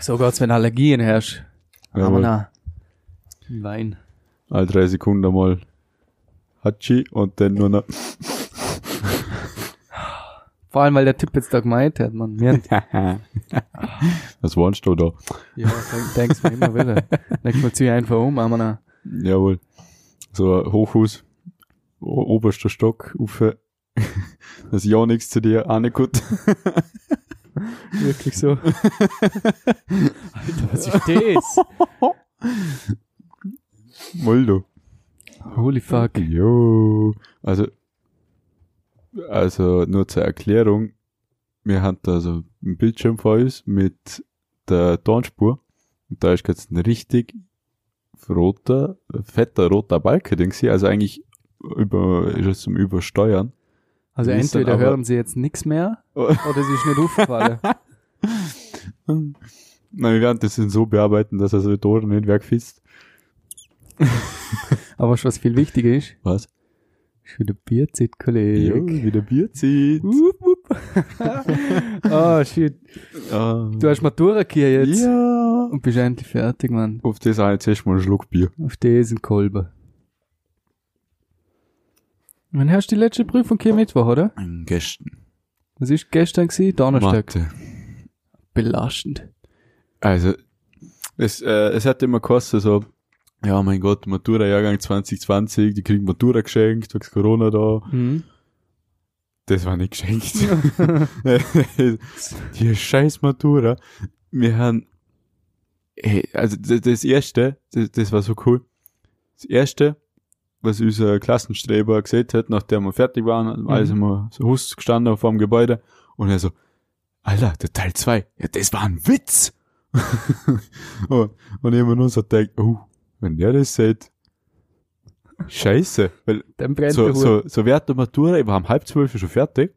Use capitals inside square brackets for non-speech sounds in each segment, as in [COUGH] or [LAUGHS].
So geht's, wenn Allergien herrschen. Jawohl. Aber na. Wein. Alle drei Sekunden mal Hatschi und dann nur noch. Vor allem, weil der Typ jetzt da gemeint hat, man. [LAUGHS] Was warnst du da? ja, denk, denkst mir immer wieder. Denk mal zieh einfach um, aber na. Jawohl. So ein Hochhaus, oberster Stock, Ufe. [LAUGHS] Das ist ja nichts zu dir, auch nicht gut. [LAUGHS] [LAUGHS] Wirklich so. Alter, was ist das? Moldo. Holy fuck. Jo. Also, also nur zur Erklärung. Wir haben da so einen Bildschirm vor uns mit der Tonspur. Und da ist jetzt ein richtig roter, fetter roter Balken, denke ich. Also eigentlich über, ist es zum Übersteuern. Also wissen entweder hören sie jetzt nichts mehr [LAUGHS] oder sie ist nicht aufgefallen. [LAUGHS] Nein, wir werden das so bearbeiten, dass er so Tore nicht wegfisst. [LAUGHS] Aber was viel wichtiger ist, Was? ist wieder Bierzeit, Jo, Kollege. wieder Bierzeit. Wupp, wupp. oh shit. Ah. Du hast Matura hier jetzt. Ja. Und bist endlich fertig, Mann. Auf das ich jetzt erstmal einen Schluck Bier. Auf diesen Kolben. Wann hast du die letzte Prüfung hier Mittwoch, oder? Gestern. Was ist gestern gewesen? Donnerstag. Mathe. Belastend. Also, es, äh, es hat immer gekostet, so, ja, mein Gott, Matura-Jahrgang 2020, die kriegen Matura geschenkt, wegen Corona da. Hm. Das war nicht geschenkt. [LAUGHS] [LAUGHS] die scheiß Matura. Wir haben, ey, also das, das erste, das, das war so cool. Das erste, was unser Klassenstreber gesehen hat, nachdem wir fertig waren, Mhm. immer so Hust gestanden vor dem Gebäude und er so, Alter, der Teil 2, ja, das war ein Witz. [LAUGHS] und, und ich hab mir nur so gedacht, oh, wenn der das sieht, scheiße, weil Dann brennt so, der so, so während der Matura, ich war um halb zwölf schon fertig,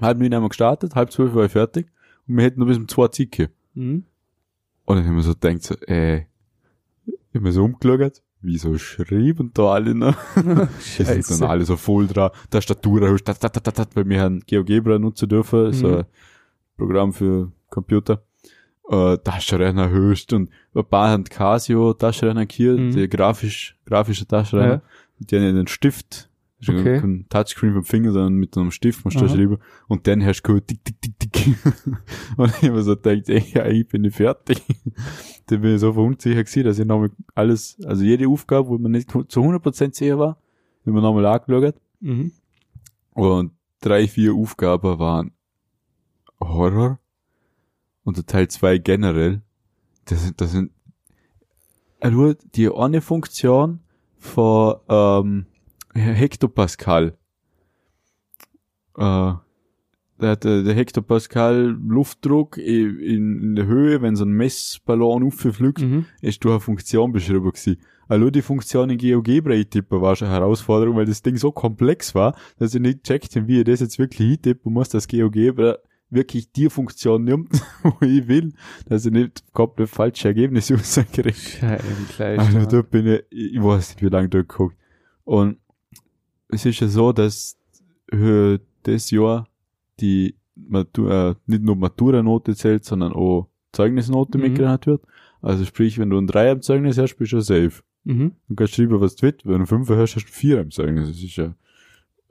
halb neun haben wir gestartet, halb zwölf war ich fertig und wir hätten noch bis um zwei Zeit gehabt. Hm? Und dann haben wir so gedacht, so, äh, ich hab mir so wieso schreiben da alle noch? Die sind Scheiße. dann alle so voll dran, Tastatur, da, da, da, da, weil wir haben GeoGebra nutzen dürfen, so Mhm. ein Programm für Computer. Äh, Taschenrechner höchst und ein paar haben Casio Taschenrechner hier, Mhm. die grafisch, grafische Taschenrechner. Ja. Die haben einen Stift, das ist Okay. kein Touchscreen vom Finger, sondern mit einem Stift musst du da Aha. schreiben. Und dann hast du gehört, tick, tick, tick, tick. [LAUGHS] und ich hab mir so gedacht, ey, ja, ich bin nicht fertig. [LAUGHS] dann bin ich so verunsichert gewesen, dass ich nochmal alles, also jede Aufgabe, wo man nicht zu 100% sicher war, wenn man nochmal angeschaut. Mhm. Und drei, vier Aufgaben waren Horror. Und der Teil zwei generell. Das sind, das sind, äh, nur die eine Funktion von, ähm, Hektopascal. Äh, der, der, der Hektopascal Luftdruck in, in der Höhe, wenn so ein Messballon auffliegt, Mhm. ist durch eine Funktion beschrieben gewesen. Also die Funktion in GeoGebra eintippen war schon eine Herausforderung, weil das Ding so komplex war, dass ich nicht checkt habe, wie ich das jetzt wirklich eintippen muss, dass GeoGebra wirklich die Funktion nimmt, [LAUGHS] wo ich will, dass ich nicht komplett falsche Ergebnisse [LAUGHS] rauskriege. Scheiße, gleich. Also da bin ich, ich weiß nicht, wie lange durchgeguckt. Und es ist ja so, dass äh, das Jahr die Matura, äh, nicht nur Maturanote zählt, sondern auch Zeugnisnote Mhm. mitgerechnet wird. Also sprich, wenn du ein Dreier im Zeugnis hast, bist du safe. Mhm. Du kannst schreiben, was du willst. Wenn du fünf hast, hast du vier im Zeugnis. Das ist ja,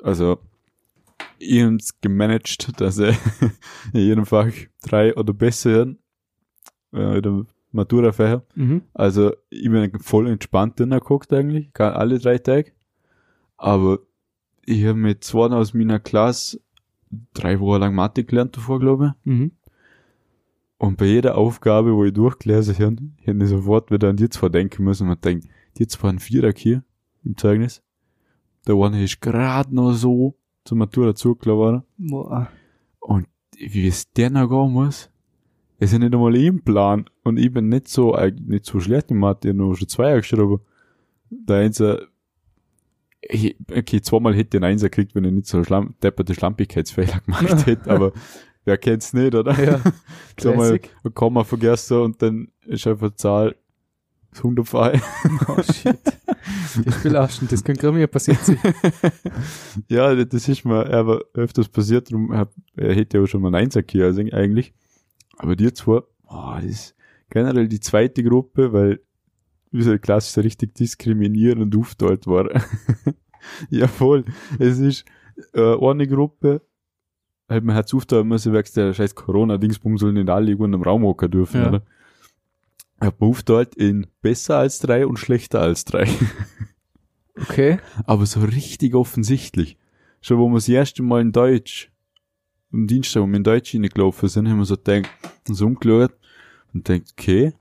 also, ich hab's gemanagt, dass er [LAUGHS] in jedem Fach drei oder besser äh, in der Matura-Fächer. Mhm. Also, ich bin voll entspannt drin geguckt eigentlich, kann alle drei Tage. Aber ich habe mit zwei aus meiner Klasse drei Wochen lang Mathe gelernt davor, glaube ich. Mhm. Und bei jeder Aufgabe, wo ich durchgelesen habe, hätte ich sofort wieder an die zwei denken müssen. Man denkt, die zwei ein Vierer hier im Zeugnis. Der eine ist gerade noch so zur Matura. Boah. Und wie es der noch gehen muss, ist ja nicht einmal im Plan. Und ich bin nicht so, äh, nicht so schlecht in Mathe, ich habe noch schon zwei geschrieben. Der Einser, ich, okay, zweimal hätte ich einen Einser gekriegt, wenn ich nicht so schlamm, depperte Schlampigkeitsfehler [LAUGHS] gemacht hätte, aber wer kennt's nicht, oder? Ja. [LAUGHS] So mal Classic. ein Komma vergessen und dann ist einfach Zahl das hundertfrei. [LAUGHS] Oh shit. Das ist belastend. Das könnte gerade mir passiert sein. ja, das ist mir aber öfters passiert, darum hab, er hätte ja auch schon mal ein Einser hier, also eigentlich. Aber die zwei oh, das ist generell die zweite Gruppe, weil wie so klassisch so richtig diskriminieren und aufteilt war. [LAUGHS] Jawohl, es ist äh, eine Gruppe, halt man hat's aufteilen müssen, wegen der scheiß Corona-Dingsbums sollen nicht alle irgendwo im Raum hocken dürfen, Ja. oder? Hat man aufteilt in besser als drei und schlechter als drei. [LAUGHS] Okay. Aber so richtig offensichtlich. Schon wo wir das erste Mal in Deutsch, am Dienstag, wo wir in Deutsch reingelaufen sind, haben wir so gedacht, uns umgeschaut und denkt, okay,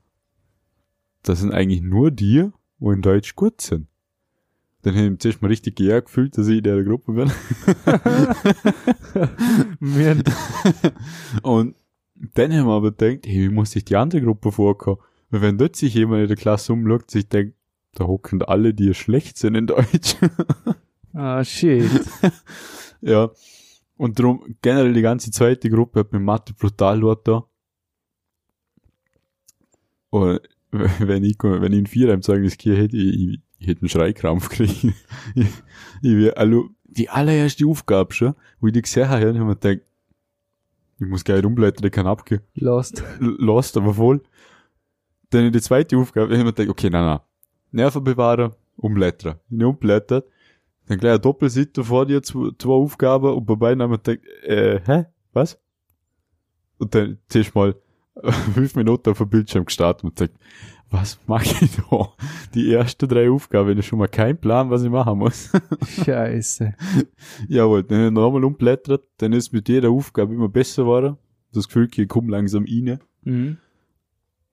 das sind eigentlich nur die, wo in Deutsch gut sind. Dann habe ich mich zuerst mal richtig geehrt gefühlt, dass ich in der Gruppe bin. [LAUGHS] Und dann haben wir aber gedacht, hey, wie muss sich die andere Gruppe vorkommen? Weil wenn dort sich jemand in der Klasse umschaut, sich denkt, da hocken alle, die schlecht sind in Deutsch. ah, shit. [LAUGHS] Ja. Und darum, generell die ganze zweite Gruppe hat mit Mathe brutal dort da. Und [LAUGHS] wenn ich, wenn ich in vier im Zeugnis gehe, hätte ich, ich, ich hätte einen Schreikrampf gekriegt. ich, [LAUGHS] ich wär, also, die allererste Aufgabe schon, wo ich die gesehen habe, habe ich mir gedacht, ich muss gleich rumblättern, ich kann abgehen. Lost. Lost, aber voll. Dann in die zweite Aufgabe, habe ich mir gedacht, okay, nein, nein. Nervenbewahrer, umblättern. Ich umblättert. Dann gleich eine Doppelseite vor dir, zwei, zwei Aufgaben und bei beiden haben wir gedacht, äh, hä? Was? Und dann zuerst mal [LAUGHS] fünf Minuten auf dem Bildschirm gestartet und gesagt, was mache ich [LAUGHS] da? Die ersten drei Aufgaben, ich schon mal keinen Plan, was ich machen muss. [LAUGHS] Scheiße. Jawohl, dann nochmal umblättert, dann ist mit jeder Aufgabe immer besser geworden. Das Gefühl, ich komme langsam rein. Mhm.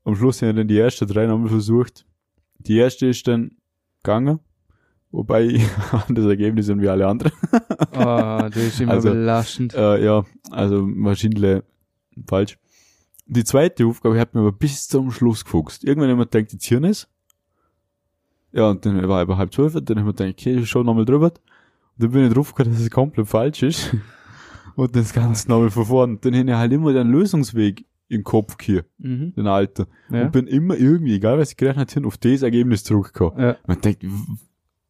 Am Schluss haben wir dann die ersten drei nochmal versucht. Die erste ist dann gegangen, wobei ich das Ergebnis sind wie alle anderen. Ah, das ist immer Also, belastend. Äh, ja, also wahrscheinlich falsch. Die zweite Aufgabe hat mir aber bis zum Schluss gefuchst. Irgendwann wir gedacht, jetzt hier ist. Ja, und dann war über halb zwölf, dann haben wir gedacht, okay, ich schau nochmal drüber. Und dann bin ich drauf gekommen, dass es komplett falsch ist. [LAUGHS] Und das Ganze nochmal von vorne. Dann habe ich halt immer den Lösungsweg im Kopf hier, Mhm. den alten. Ja. Und bin immer irgendwie, egal was ich gerechnet habe, auf das Ergebnis zurückgekommen. ja. Man denkt,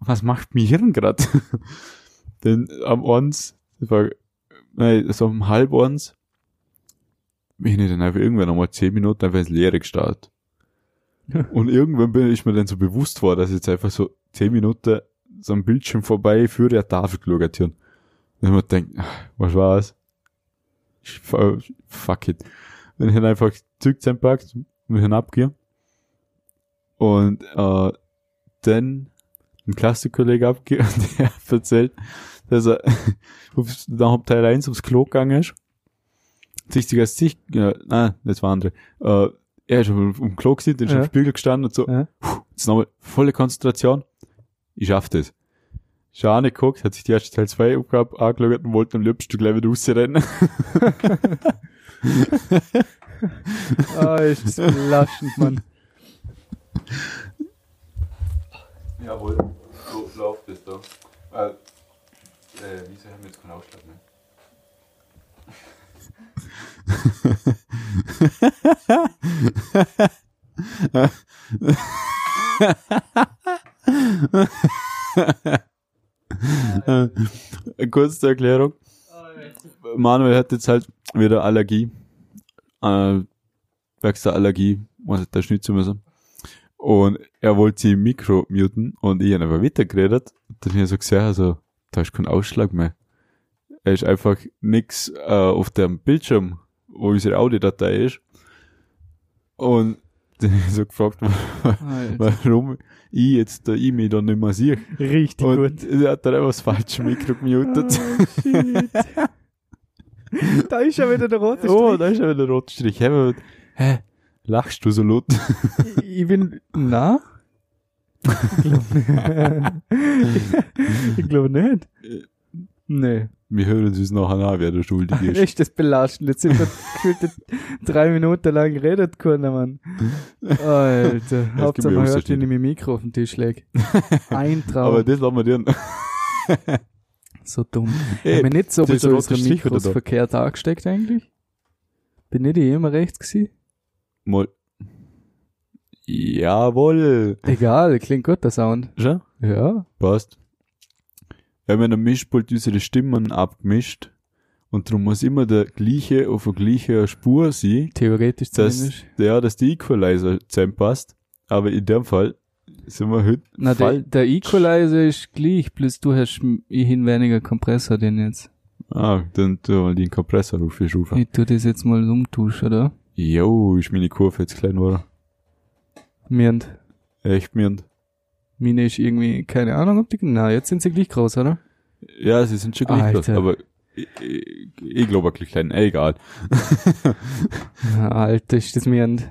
was macht mein Hirn grad? [LAUGHS] Denn am eins, das war, nein, so um halb eins, bin ich dann einfach irgendwann nochmal zehn Minuten einfach ins Leere gestartet. [LAUGHS] Und irgendwann bin ich mir dann so bewusst war, dass ich jetzt einfach so zehn Minuten so am Bildschirm vorbei für der Tafel geschaut habe. Dann hab ich mir gedacht, ach, was war's? Fuck it. Dann hab ich einfach Zug zusammengepackt und mich abgehen. Und, äh, dann ein Klassenkollege abgegeben, [LAUGHS] der hat erzählt, dass er [LAUGHS] auf- nach Teil 1 aufs Klo gegangen ist. Sich die ganze Sicht, ja, nein, das war andere. Äh, er ist auf dem Klo gewesen, der ist Ja. im Spiegel gestanden und so, Ja. puh, jetzt nochmal volle Konzentration. Ich schaff das. Schon angeguckt, hat sich die erste Teil 2 Aufgabe angeschaut und wollte am liebsten gleich wieder rausrennen. [LAUGHS] Ah, ist das belastend, Mann. Jawohl, so läuft das da. Äh, äh, wieso haben wir jetzt keinen Ausschlag mehr? Äh, kurz zur Erklärung. Manuel hat jetzt halt wieder Allergie. Äh, wegen der Allergie muss er da schnitzen müssen. Und er wollte sie im Mikro muten und ich habe einfach weitergeredet. Dann habe ich so gesehen, also, da ist kein Ausschlag mehr. Er ist einfach nix äh, auf dem Bildschirm, wo unsere Audiodatei ist. Und [LAUGHS] dann habe ich so gefragt, [LAUGHS] warum ich jetzt der E-Mail dann nicht mehr sehe. Richtig Und gut. er hat dann einfach das falsche Mikro gemutet. Shit. [LAUGHS] da ist ja wieder der rote oh, Strich. da ist ja wieder der rote Strich. Hä, Hä? Lachst du so laut? Ich, ich bin, na? ich glaube nicht. Nee. Wir hören uns nachher an, wer der Schuldige [LAUGHS] ist. Ist das belastend. Jetzt sind wir gefühlt drei Minuten lang geredet können, Mann. Alter. [LAUGHS] Hauptsache man hört, wenn ich mein Mikro auf den Tisch lege. [LAUGHS] Ein Traum. Aber das lassen wir dir. so dumm. Ey, Haben wir nicht so das ist bei der unsere Mikros da. verkehrt angesteckt eigentlich? Bin nicht ich immer rechts gewesen? Mal. Jawohl. Egal, klingt gut, der Sound. Schon? Ja. Passt. Wir haben in der Mischpult unsere Stimmen abgemischt Und darum muss immer der gleiche auf der gleichen Spur sein, Theoretisch dass, zumindest. ja, dass die Equalizer zusammenpasst. Aber in dem Fall sind wir heute Na, der, der Equalizer ist gleich, plus du hast immerhin weniger Kompressor den jetzt. Ah, dann tu mal den Kompressor auf die Stufe. Ich tu das jetzt mal umtauschen, oder? Jo, ist meine Kurve jetzt klein geworden. Mirnd. Echt mirnd. Meine ist irgendwie, keine Ahnung, ob die, na, jetzt sind sie gleich groß, oder? Ja, sie sind schon gleich groß, aber ich, ich, ich glaube wirklich klein. Äh, egal. [LAUGHS] Alter, ist das Mirnd.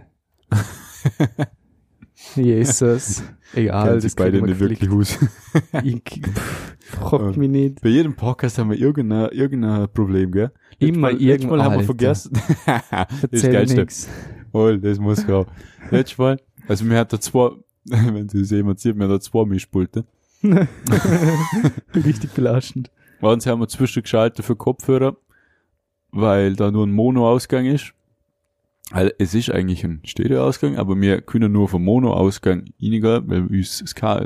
Jesus. Egal, sie das beide nicht wirklich aus. [LAUGHS] Ich, pff, fragt mich nicht. Bei jedem Podcast haben wir irgendein, irgendein Problem, gell? Immer Mal, letztes Mal haben wir vergessen. [LAUGHS] das ist geilste. nix. Oh, das muss ja. Letztes Mal, also wir hatten zwei, [LAUGHS] wenn sie jemand sieht, wir hatten zwei Mischpulte. [LAUGHS] Richtig belastend. Eins haben wir zwischengeschaltet für Kopfhörer, weil da nur ein Mono-Ausgang ist. Also es ist eigentlich ein Stereo-Ausgang, aber wir können nur vom Mono-Ausgang reinigen, weil uns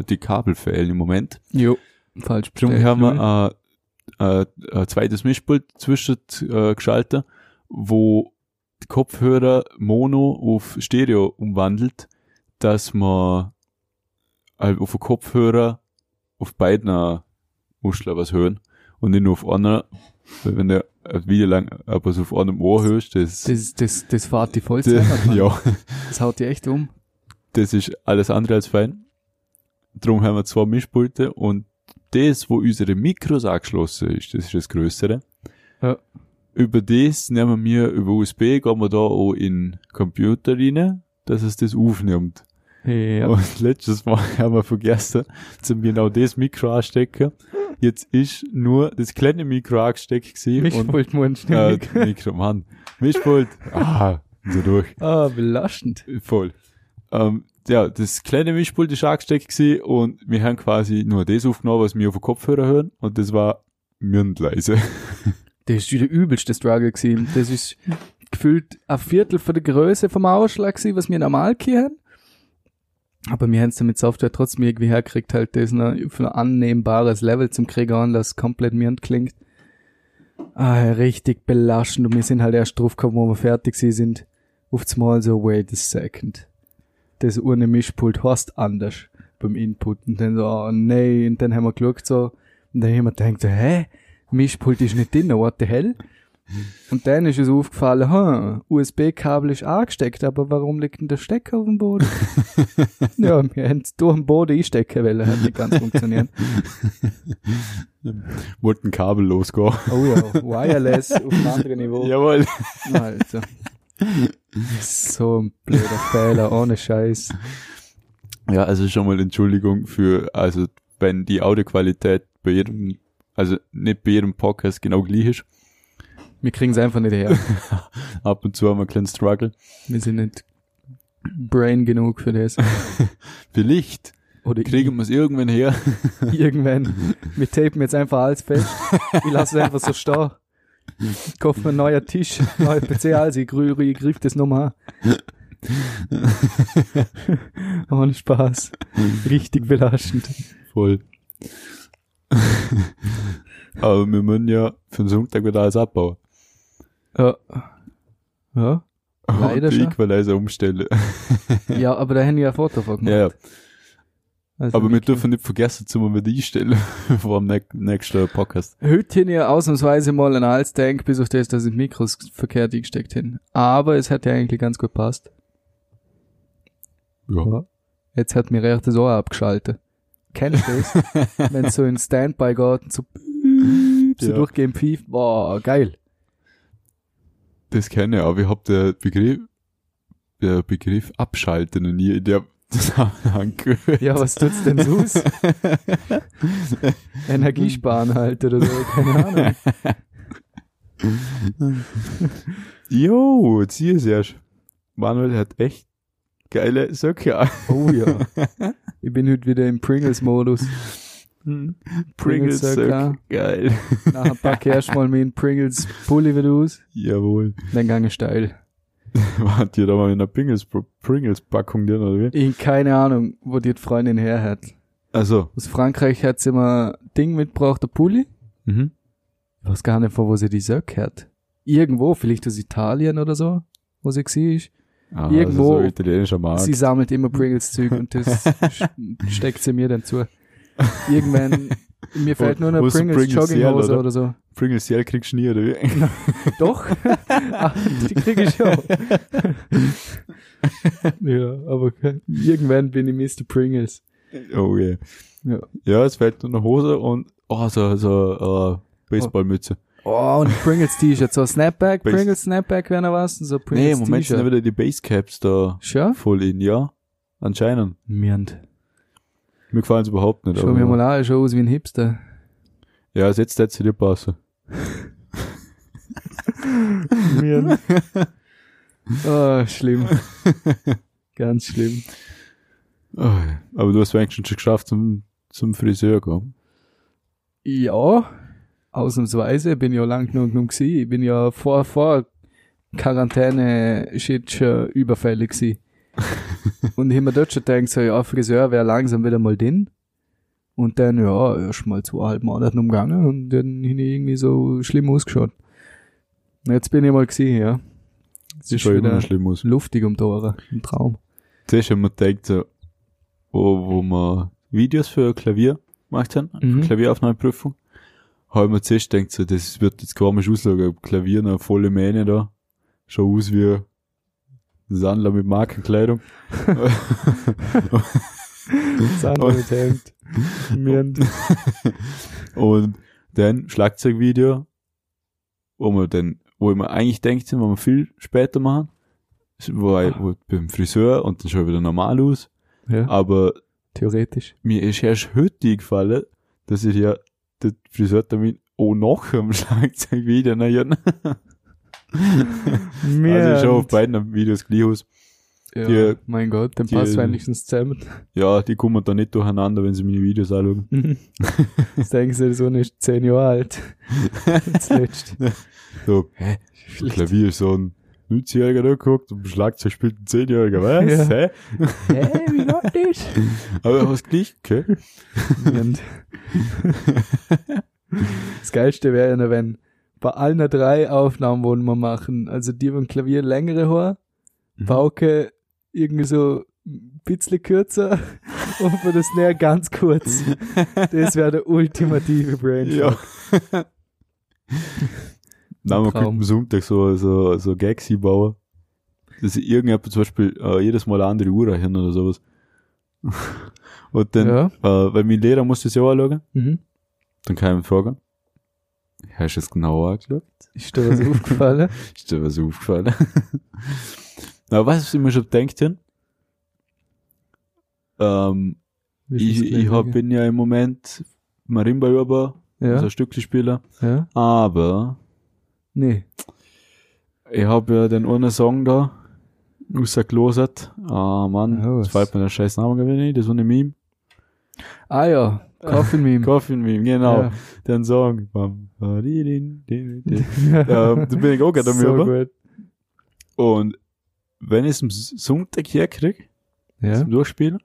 die Kabel fehlen im Moment. Jo. Falsch Darum bestellt, haben wir äh, äh, ein zweites Mischpult zwischen äh, geschaltet, wo die Kopfhörer Mono auf Stereo umwandelt, dass man äh, auf den Kopfhörer auf beiden Muscheln was hören und nicht nur auf einer, weil wenn du ein Video lang etwas auf einem Ohr hörst, das, Das, das, das fährt die [LAUGHS] Mann. ja, Das haut die echt um. das ist alles andere als fein. Drum haben wir zwei Mischpulte und das, wo unsere Mikros angeschlossen ist, das ist das Größere. Ja. Über das nehmen wir über USB, gehen wir da auch in den Computer rein, dass es das aufnimmt. Ja. Und [LAUGHS] letztes Mal haben wir vergessen, zum genau das Mikro anstecken. Jetzt ist nur das kleine Mikro angesteckt gewesen Mischpult du äh? Mikro, Mann. Mischpult. Ah, so durch. Ah, belastend. Voll. Ähm, ja, das kleine Mischpult ist angesteckt gewesen und wir haben quasi nur das aufgenommen, was wir auf den Kopfhörer hören und das war mündleise. [LAUGHS] Das ist wieder der übelste Struggle gewesen. Das ist gefühlt ein Viertel von der Größe vom Ausschlag gewesen, was wir normal kennen. Aber wir haben es mit Software trotzdem irgendwie hergekriegt, halt das noch für ein annehmbares Level zum Kriegen an, das komplett mirnd klingt. Ah, richtig belastend. Und wir sind halt erst drauf gekommen, wo wir fertig gewesen sind. Auf einmal so, wait a second. Das ohne Mischpult heißt anders beim Input. Und dann so, oh nee. Und dann haben wir geschaut so. Und dann haben wir gedacht, hä? Mischpult ist nicht drin, what the hell? Und dann ist es aufgefallen, hm, USB-Kabel ist angesteckt, aber warum liegt denn der Stecker auf dem Boden? [LAUGHS] ja, wir haben es durch den Boden einstecken wollen, hat nicht ganz funktioniert. [LAUGHS] Wollte ein Kabel losgehen. Oh ja, Wireless auf einem anderen Niveau. Jawohl. Alter. So ein blöder Fehler, ohne Scheiß. Ja, also schon mal Entschuldigung für, also wenn die Audioqualität bei jedem, also nicht bei jedem Podcast genau gleich ist. Wir kriegen es einfach nicht her. [LAUGHS] Ab und zu haben wir einen kleinen Struggle. Wir sind nicht brain genug für das. [LAUGHS] Vielleicht Oder kriegen wir es irgendwann her. [LAUGHS] irgendwann. Wir tapen jetzt einfach alles fest. Ich lasse es einfach so stehen. Ich kaufe mir einen neuen Tisch, neuer PC, also ich, grü- ich griff das nochmal an. Ohne Spaß. Richtig belastend. Voll. Aber wir müssen ja für den Sonntag wieder alles abbauen. Ja. Ja. Leider und die. Equalizer umstellen. [LAUGHS] Ja, aber da haben wir ja ein Foto von gemacht. ja. Also aber wir dürfen nicht vergessen, zu mal wieder einstellen [LAUGHS] vor dem nächsten Podcast. Heute hin ja ausnahmsweise mal ein altes Tank, bis auf das, dass ich Mikros verkehrt eingesteckt hin. Aber es hat ja eigentlich ganz gut passt. Ja. Jetzt hat mir recht das Ohr abgeschaltet. Kennst du das? [LAUGHS] Wenn so in Standby geht und so, so Ja. durchgehen pfiff, boah, geil. Das kenne ich, aber ich hab den Begriff, der Begriff abschalten noch nie in der [LAUGHS] Zusammenhang gehört. Ja, was tut's denn sonst? [LAUGHS] Energiesparen halt oder so, keine Ahnung. [LAUGHS] Jo, jetzt hier ist erst. Manuel hat echt geile Söcke an. Oh ja. Ich bin heute wieder im Pringles-Modus. Pringles Söcke. Söcke. Geil. [LAUGHS] Nachher packe ich erstmal meinen Pringles-Pulli wieder aus. Jawohl. Dann gang ich steil. [LAUGHS] Wart ihr da mal in einer Pringles, Pringles Packung drin, oder wie? Ich keine Ahnung, wo die Freundin her hat. Also. Aus Frankreich hat sie immer Ding mitgebracht, der Pulli. Mhm. Ich weiß gar nicht, von wo sie die so gehört. Irgendwo, vielleicht aus Italien oder so, wo sie war. Ah, Irgendwo- Also so italienischer Markt. Sie sammelt immer [LAUGHS] Pringles-Zeug und das st- steckt sie mir dann zu. [LAUGHS] Irgendwann, mir fällt nur so Pringles, Pringles Jogginghose oder? oder so. Pringles Ciel kriegst du nie, oder wie? [LAUGHS] Doch. [LAUGHS] ah, die kriege ich schon. ja, aber irgendwann bin ich Mr. Pringles. Oh yeah. Ja. Ja, es fällt nur eine Hose und, oh, so, so, äh, Baseballmütze. Oh, und Pringles T-Shirt, so Snapback, Base- Pringles Snapback wäre noch was, und so Nee, Pringles im Moment sind ja T-Shirt. wieder die Basecaps da Schon? voll in, ja. Anscheinend. Mirnd. Mir gefallen sie überhaupt nicht. Schau mir mal an, schau aus wie ein Hipster. Ja, jetzt hätte sie dir passen. [LAUGHS] Mirnd. oh, schlimm. Ganz schlimm. Oh, aber du hast wenigstens schon geschafft zum, zum Friseur kommen. Ja, ausnahmsweise bin ich ja lang genug genug gewesen. Ich bin ja vor, vor Quarantäne-Shit schon überfällig gewesen. [LAUGHS] und ich hab mir dort schon gedacht, so, ja, Friseur wäre langsam wieder mal drin. Und dann, ja, erst mal zweieinhalb Monate umgegangen und dann bin ich irgendwie so schlimm ausgeschaut. Jetzt bin ich mal gewesen, ja. Es ist wieder schlimm aus. luftig um die Ohren. Ein Traum. Zuerst haben wir gedacht, so, wo, wo wir Videos für Klavier gemacht haben, Mhm. Klavieraufnahmeprüfung, haben wir zuerst gedacht, so, das wird jetzt komisch aussehen, Klavier eine volle Mähne da, schaut aus wie Sandler mit Markenkleidung. [LAUGHS] Das andere mit Hemd. Mirnd. [LAUGHS] Und dann Schlagzeugvideo, wo man dann, wo man eigentlich denkt, wo wir viel später machen, wo, ich- wo beim Friseur und dann schon wieder normal aus, Ja, aber theoretisch. mir ist erst heute gefallen, dass ich ja der Friseurtermin auch noch am [LAUGHS] Schlagzeugvideo noch ja, [LAUGHS] also schon auf beiden Videos gleich aus. Ja, Die- mein Gott, dann die- passt wenigstens zusammen. Ja, die kommen da nicht durcheinander, wenn sie meine Videos anschauen. [LAUGHS] Jetzt denken sie, der Sohn ist zehn Jahre alt. [LAUGHS] Zuletzt. So, hä? Klavier ist so ein 90-Jähriger da geguckt und Schlagzeug spielt ein 10-Jähriger, was? Ja. Hä? Hä, wie läuft das? Aber was gleich, okay? Das Geilste wäre ja, wenn bei allen drei Aufnahmen, wo wir machen, also die beim Klavier längere Haar, Mhm. Pauke irgendwie so ein bisschen kürzer [LAUGHS] und für das Snare ganz kurz. Das wäre der ultimative Brainfuck. Ja. [LAUGHS] Nein, man Traum. könnte am Sonntag so, so, so Gags hinbauen. Dass irgendjemand zum Beispiel äh, jedes Mal eine andere Uhr hin oder sowas. [LAUGHS] Und dann, Ja. äh, weil mein Lehrer muss das ja anschauen, Mhm. dann kann ich ihn fragen. Hast du es genau angeschaut? Ist dir was aufgefallen? [LAUGHS] Ist dir was aufgefallen? [LAUGHS] Na, was ich mir schon gedacht habe? Ähm, ich, ist das ich hab, bin ja im Moment Marimba-Über, ja, also Stückspieler, ja, aber nee. ich hab ja den einen Song da rausgelosert. Ah, Mann, Oh, was- fällt mir der scheiß Name gewesen das war ein Meme. Ah ja, Coffin Meme. Coffin Meme, genau, Ja. den Song. [LAUGHS] Ja, da bin ich auch gerade so am gut. Und wenn ich es am Sonntag herkrieg, Ja. zum Durchspielen,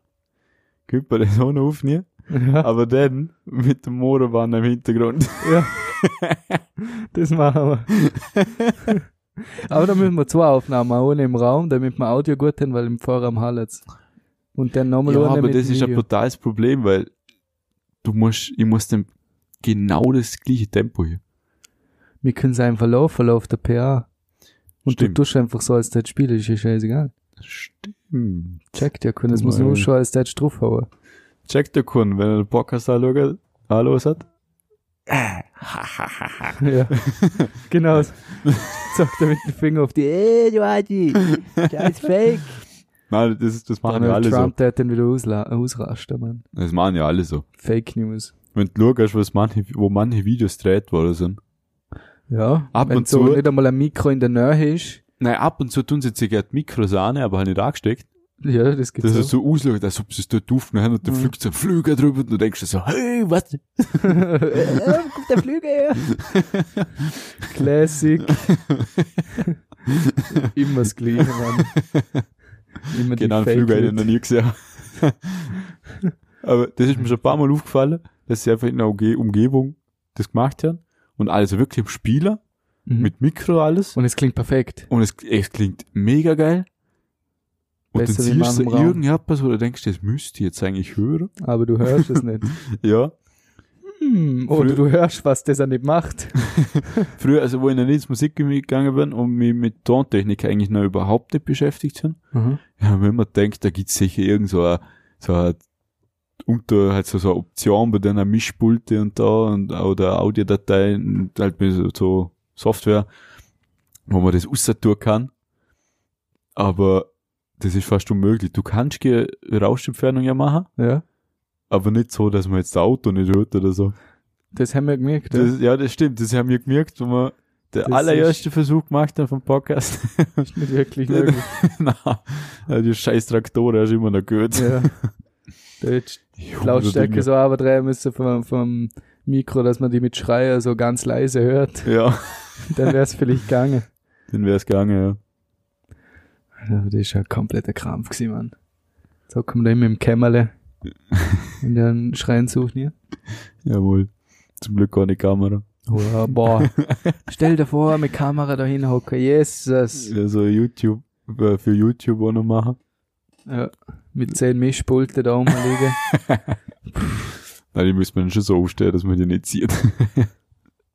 gibt man das auch noch aufnehmen. Ja. Aber dann mit dem Motorbahn im Hintergrund. ja. Das machen wir. [LAUGHS] Aber da müssen wir zwei Aufnahmen machen, eine im Raum, damit wir Audio gut haben, weil im Vorraum hallet's. Und dann nochmal Ja, aber das ist ein brutales Problem, weil du musst, ich muss dann genau das gleiche Tempo hier. Wir können es einfach laufen, auf der PA. Und Stimmt. du tust einfach so, als das Spiel ist ja scheißegal. Stimmt. Checkt ja, können das muss nur schon als das draufhauen. Checkt der Kunde, wenn er den Podcast anschaut, anlos hat. [LAUGHS] Ja. genau. [LAUGHS] Sagt er mit dem Finger auf die, ey, du Adi, das ist fake. [LAUGHS] Nein, das, das machen ja Donald alle Trump, der hat den wieder ausla- ausrasten, man. so. Das machen ja alle so. Fake News. Wenn du schaust, was manche, wo manche Videos gedreht worden sind. Ja, Ab wenn und so zu- nicht einmal ein Mikro in der Nähe ist. Nein, ab und zu tun sie sich gerade Mikros an, aber halt nicht angesteckt. Ja, das gibt's Das ist so ausschaut, als ob sie es dort aufgenommen haben und dann Mhm. fliegt so ein Flüger drüber und du denkst dir so, hey, was? [LAUGHS] äh, kommt der Flügel her. [LAUGHS] Classic. [LAUGHS] Immer das Gleiche, Mann. Immer Genau, einen Flüger hätte ich noch nie gesehen. [LAUGHS] Aber das ist mir schon ein paar Mal aufgefallen, dass sie einfach in der Umge Umgebung das gemacht haben und alles wirklich im Spieler, Mhm. mit Mikro alles. Und es klingt perfekt. Und es, es klingt mega geil. Und Besser dann siehst du irgendetwas, wo du denkst, das müsste ich jetzt eigentlich hören. Aber du hörst es nicht. [LAUGHS] Ja. Hm, oder Früher- du hörst, was das er nicht macht. [LAUGHS] Früher, also wo ich noch nicht ins Musikgebiet gegangen bin und mich mit Tontechnik eigentlich noch überhaupt nicht beschäftigt bin, Mhm. ja, wenn man denkt, da gibt's sicher irgend so ein, so ein unter, halt so, so eine Option bei deiner Mischpulte und da und, oder Audiodateien, und halt mit so, so Software, wo man das tun kann. Aber das ist fast unmöglich. Du kannst keine Rauschentfernung ja machen, Ja. Aber nicht so, dass man jetzt das Auto nicht hört oder so. Das haben wir gemerkt. Ja. Das, ja, das stimmt. Das haben wir gemerkt, wenn wir der allererste Versuch gemacht haben vom Podcast. Das [LAUGHS] ist nicht wirklich [LAUGHS] möglich. [LAUGHS] Na, die scheiß Traktoren hast du immer noch gehört. ja. Da Lautstärke so abdrehen müssen vom, vom Mikro, dass man die mit Schreier so ganz leise hört. Ja, Dann wäre es vielleicht gegangen. dann wär's gegangen, Also, das ist ja ein kompletter Krampf gewesen, Mann. So kommt er immer im Kämmerle. Und dann schreien suchen hier. ja. Jawohl. Zum Glück keine Kamera. Oh, ja, boah. [LAUGHS] Stell dir vor, mit Kamera da hinhocken. Jesus. Ja, so YouTube, äh, für YouTube auch noch machen. Ja. Mit zehn Mischpulte da oben liegen. [LAUGHS] Nein, die müssen man schon so aufstellen, dass man die nicht sieht.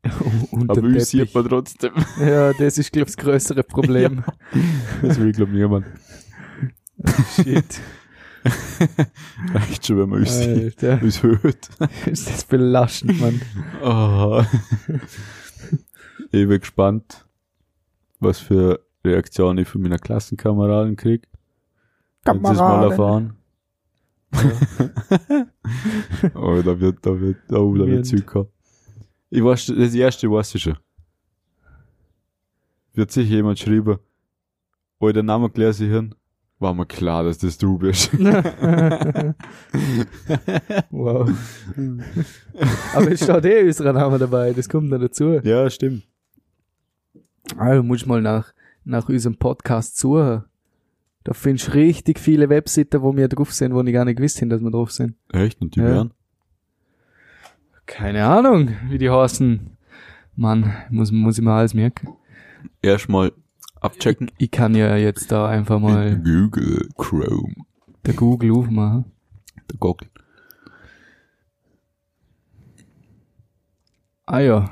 [LAUGHS] Und Aber uns sieht man trotzdem. Ja, das ist, glaub ich, das größere Problem. Das will, glaub niemand. Shit. [LAUGHS] Reicht schon, wenn man uns. Alter. Uns hört. [LAUGHS] Ist das belastend, Mann. Oh. ich bin gespannt, was für Reaktionen ich von meiner Klassenkameraden krieg. Wenn sie es mal erfahren. [LAUGHS] oh, da wird, da wird, oh, da wird. Zeug kommen. Ich weiß, das erste weiß ich schon. Wird sicher jemand schreiben, wo ich den Namen gelesen habe, war mir klar, dass das du bist. [LAUGHS] wow. Aber es steht eh unserer Name dabei, das kommt noch dazu. ja, stimmt. Also musst mal nach, nach unserem Podcast suchen. Da findest du richtig viele Webseiten, wo wir drauf sind, wo ich gar nicht gewusst habe, dass wir drauf sind. Echt? Und die Ja. wären? Keine Ahnung, wie die heißen. Mann, muss, muss ich mal alles merken. Erstmal abchecken. Ich kann ja jetzt da einfach mal Google Chrome. der Google aufmachen. Der Google. Ah ja.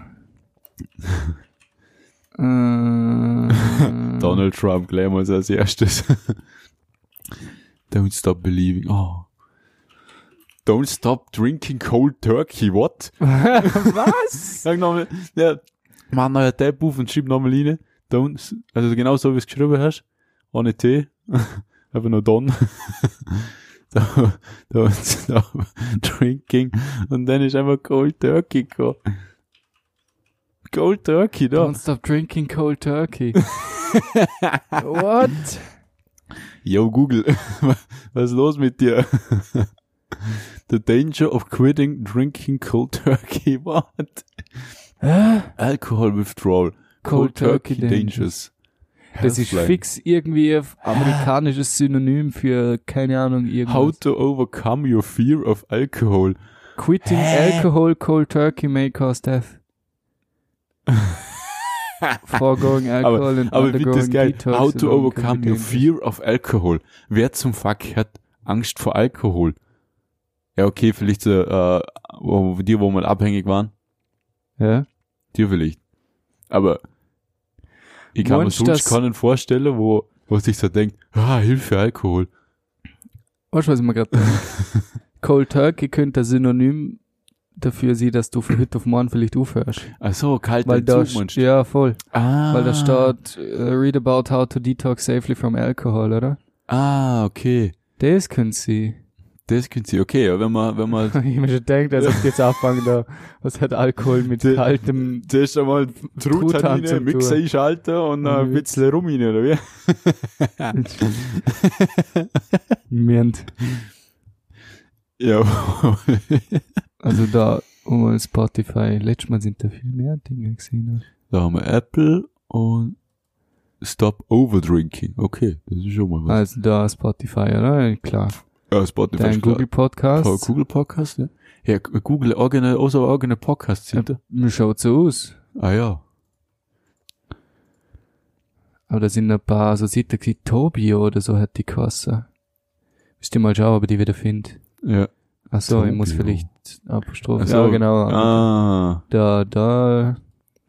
[LAUGHS] äh, Donald Trump gleich mal als erstes. Don't stop believing. Oh. Don't stop drinking cold turkey. What? [LAUGHS] Was? Sag nochmal. Ja, mach neuer Tab auf und schreib nochmal rein. Don't, also genau so wie du es geschrieben hast. Ohne T. [LAUGHS] Einfach nur Don. don't, don't stop drinking. Und dann ist einfach cold turkey gekommen. Cold turkey, da. Don't stop drinking cold turkey. [LAUGHS] What? Yo, Google, [LAUGHS] was ist los mit dir? The danger of quitting drinking cold turkey. What? Alcohol withdrawal. Cold turkey dangers. Das ist fix irgendwie ein amerikanisches Synonym für, keine Ahnung, How irgendwas. to overcome your fear of alcohol. Quitting alcohol cold turkey may cause death. [LAUGHS] Foregoing alcohol and Aber wie das undergoing geil. detox How to overcome your fear of alcohol. Wer zum Fuck hat Angst vor Alkohol? Ja, okay, vielleicht so, äh, wo, die, wo mal abhängig waren. Ja? Dir vielleicht. Aber ich kann mir Meinst sonst keinen vorstellen, wo, wo sich so denkt, ah, Hilfe, Alkohol. Weißt du, was ich mir gerade? [LAUGHS] Cold Turkey könnte ein Synonym dafür sein, dass du von [CLEARS THROAT] heute auf morgen vielleicht aufhörst. Ach so, kalt Weil da, du? ja, voll. Ah. Weil da steht, uh, read about how to detox safely from alcohol, oder? Ah, okay. Das können sie. Das können sie, okay, wenn man, wenn man [LAUGHS] ich mir schon denkt, als ob jetzt anfangen da, was hat Alkohol mit Die- kaltem, zuerst einmal Truthahn rein, Mixer einschalten und dann ein Mhm. bisschen rum rein, oder wie? [LAUGHS] Mient. Ja. Also da, um Spotify, letztes Mal sind da viel mehr Dinge gesehen. da haben wir Apple und Stop Overdrinking. Okay, das ist schon mal was. Also da Spotify, oder? Klar. Ja, Spotify Dein. Google Podcast. Oh, Google Podcast, ja. Ja, Google eigene, also eigene Podcast sind da. Mir schaut so aus. Ah ja. Aber da sind ein paar so Seiten gewesen, Tobio oder so hat die geheißen. Müsst ihr mal schauen, ob ich die wieder finde. Ja. Ach so, ich muss Tobio. vielleicht Apostrophe. Ach so. Ja, genau. Ah. Da, da,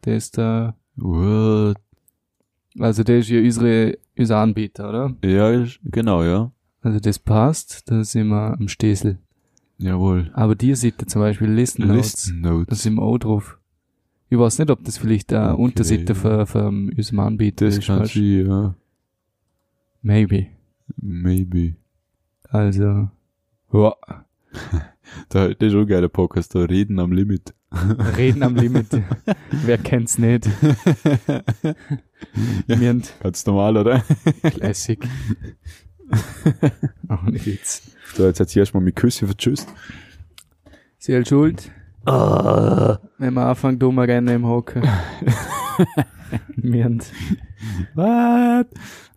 der ist da. What? Also der ist ja unsere, unser Anbieter, oder? Ja, ist- genau, ja. Also das passt, da sind wir am Stesel. Jawohl. Aber die Seite zum Beispiel Listen Notes, Listen Notes. da sind wir auch drauf. Ich weiß nicht, ob das vielleicht eine Okay. Unterseite für, für unseren Anbieter Das ist. kann weißt? sie, ja. Maybe. Maybe. Also, ja, [LAUGHS] Da, das ist auch ein geiler Podcast, da reden am Limit. [LAUGHS] reden am Limit. Wer kennt's nicht? [LAUGHS] Haben Ganz normal, oder? Classic. [LAUGHS] Auch nicht Witz. So, jetzt hat sie erstmal mit Küsse vertschüsst. Sie halt schuld, Ah. wenn man anfängt, dummer rennen im Hocken. [LAUGHS] Wir haben What?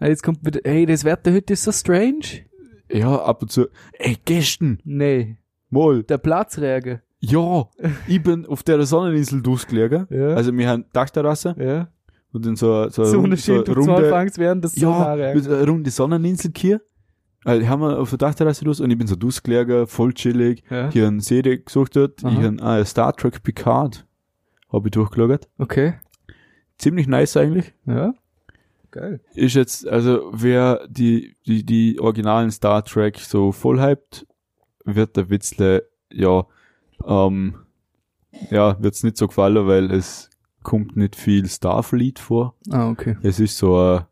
Ah, Jetzt kommt wieder, hey, das Wetter heute ist so strange. Ja, ab und zu. Ey, gestern, Nee, mal. der Platzregen. Ja, ich bin auf der Sonneninsel durchgelegen. Ja. Also, wir haben Dachterrasse ja. Und dann so, so, So rund- eine so fängt während des Ja, einer runde Sonneninsel hier. Also, haben wir auf der Dachterrasse los und ich bin so durchgelegen, voll chillig. Ja. Hier eine Serie gesucht dort. Aha. Ich habe ah, Star Trek Picard. Hab ich durchgeschaut. Okay. Ziemlich nice eigentlich. Ja. Geil. Ist jetzt, also, wer die, die, die originalen Star Trek so voll hypt, wird der Witzle, ja, ähm, ja, wird's nicht so gefallen, weil es kommt nicht viel Starfleet vor. Ah, okay. Es ist so eine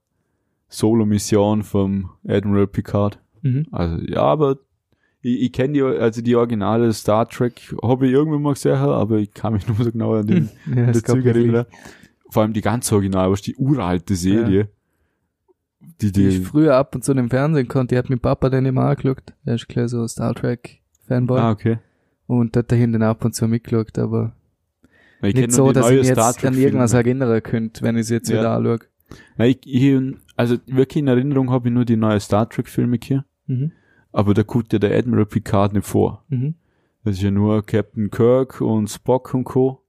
Solo-Mission vom Admiral Picard. Mhm. Also, ja, aber ich, ich kenne die, also die originale Star Trek, habe ich irgendwann mal gesehen, aber ich kann mich [LAUGHS] nur so genau an den [LAUGHS] Ja, Bezug erinnern. Vor allem die ganz original, was die uralte Serie. Die, die ich die, früher ab und zu im Fernsehen konnte. Ich hab mit Papa dann immer angeschaut. Er ist klar so Star Trek Fanboy. ah, okay. Und dort dahin dann ab und zu mitgeschaut, aber Ich nicht so, dass ich mich jetzt an irgendwas erinnern könnte, wenn ich es jetzt Ja. wieder anschaue. Nein, ich, ich, also wirklich in Erinnerung habe ich nur die neue Star Trek Filme hier. Mhm. Aber da kommt ja der Admiral Picard nicht vor. Mhm. Das ist ja nur Captain Kirk und Spock und Co.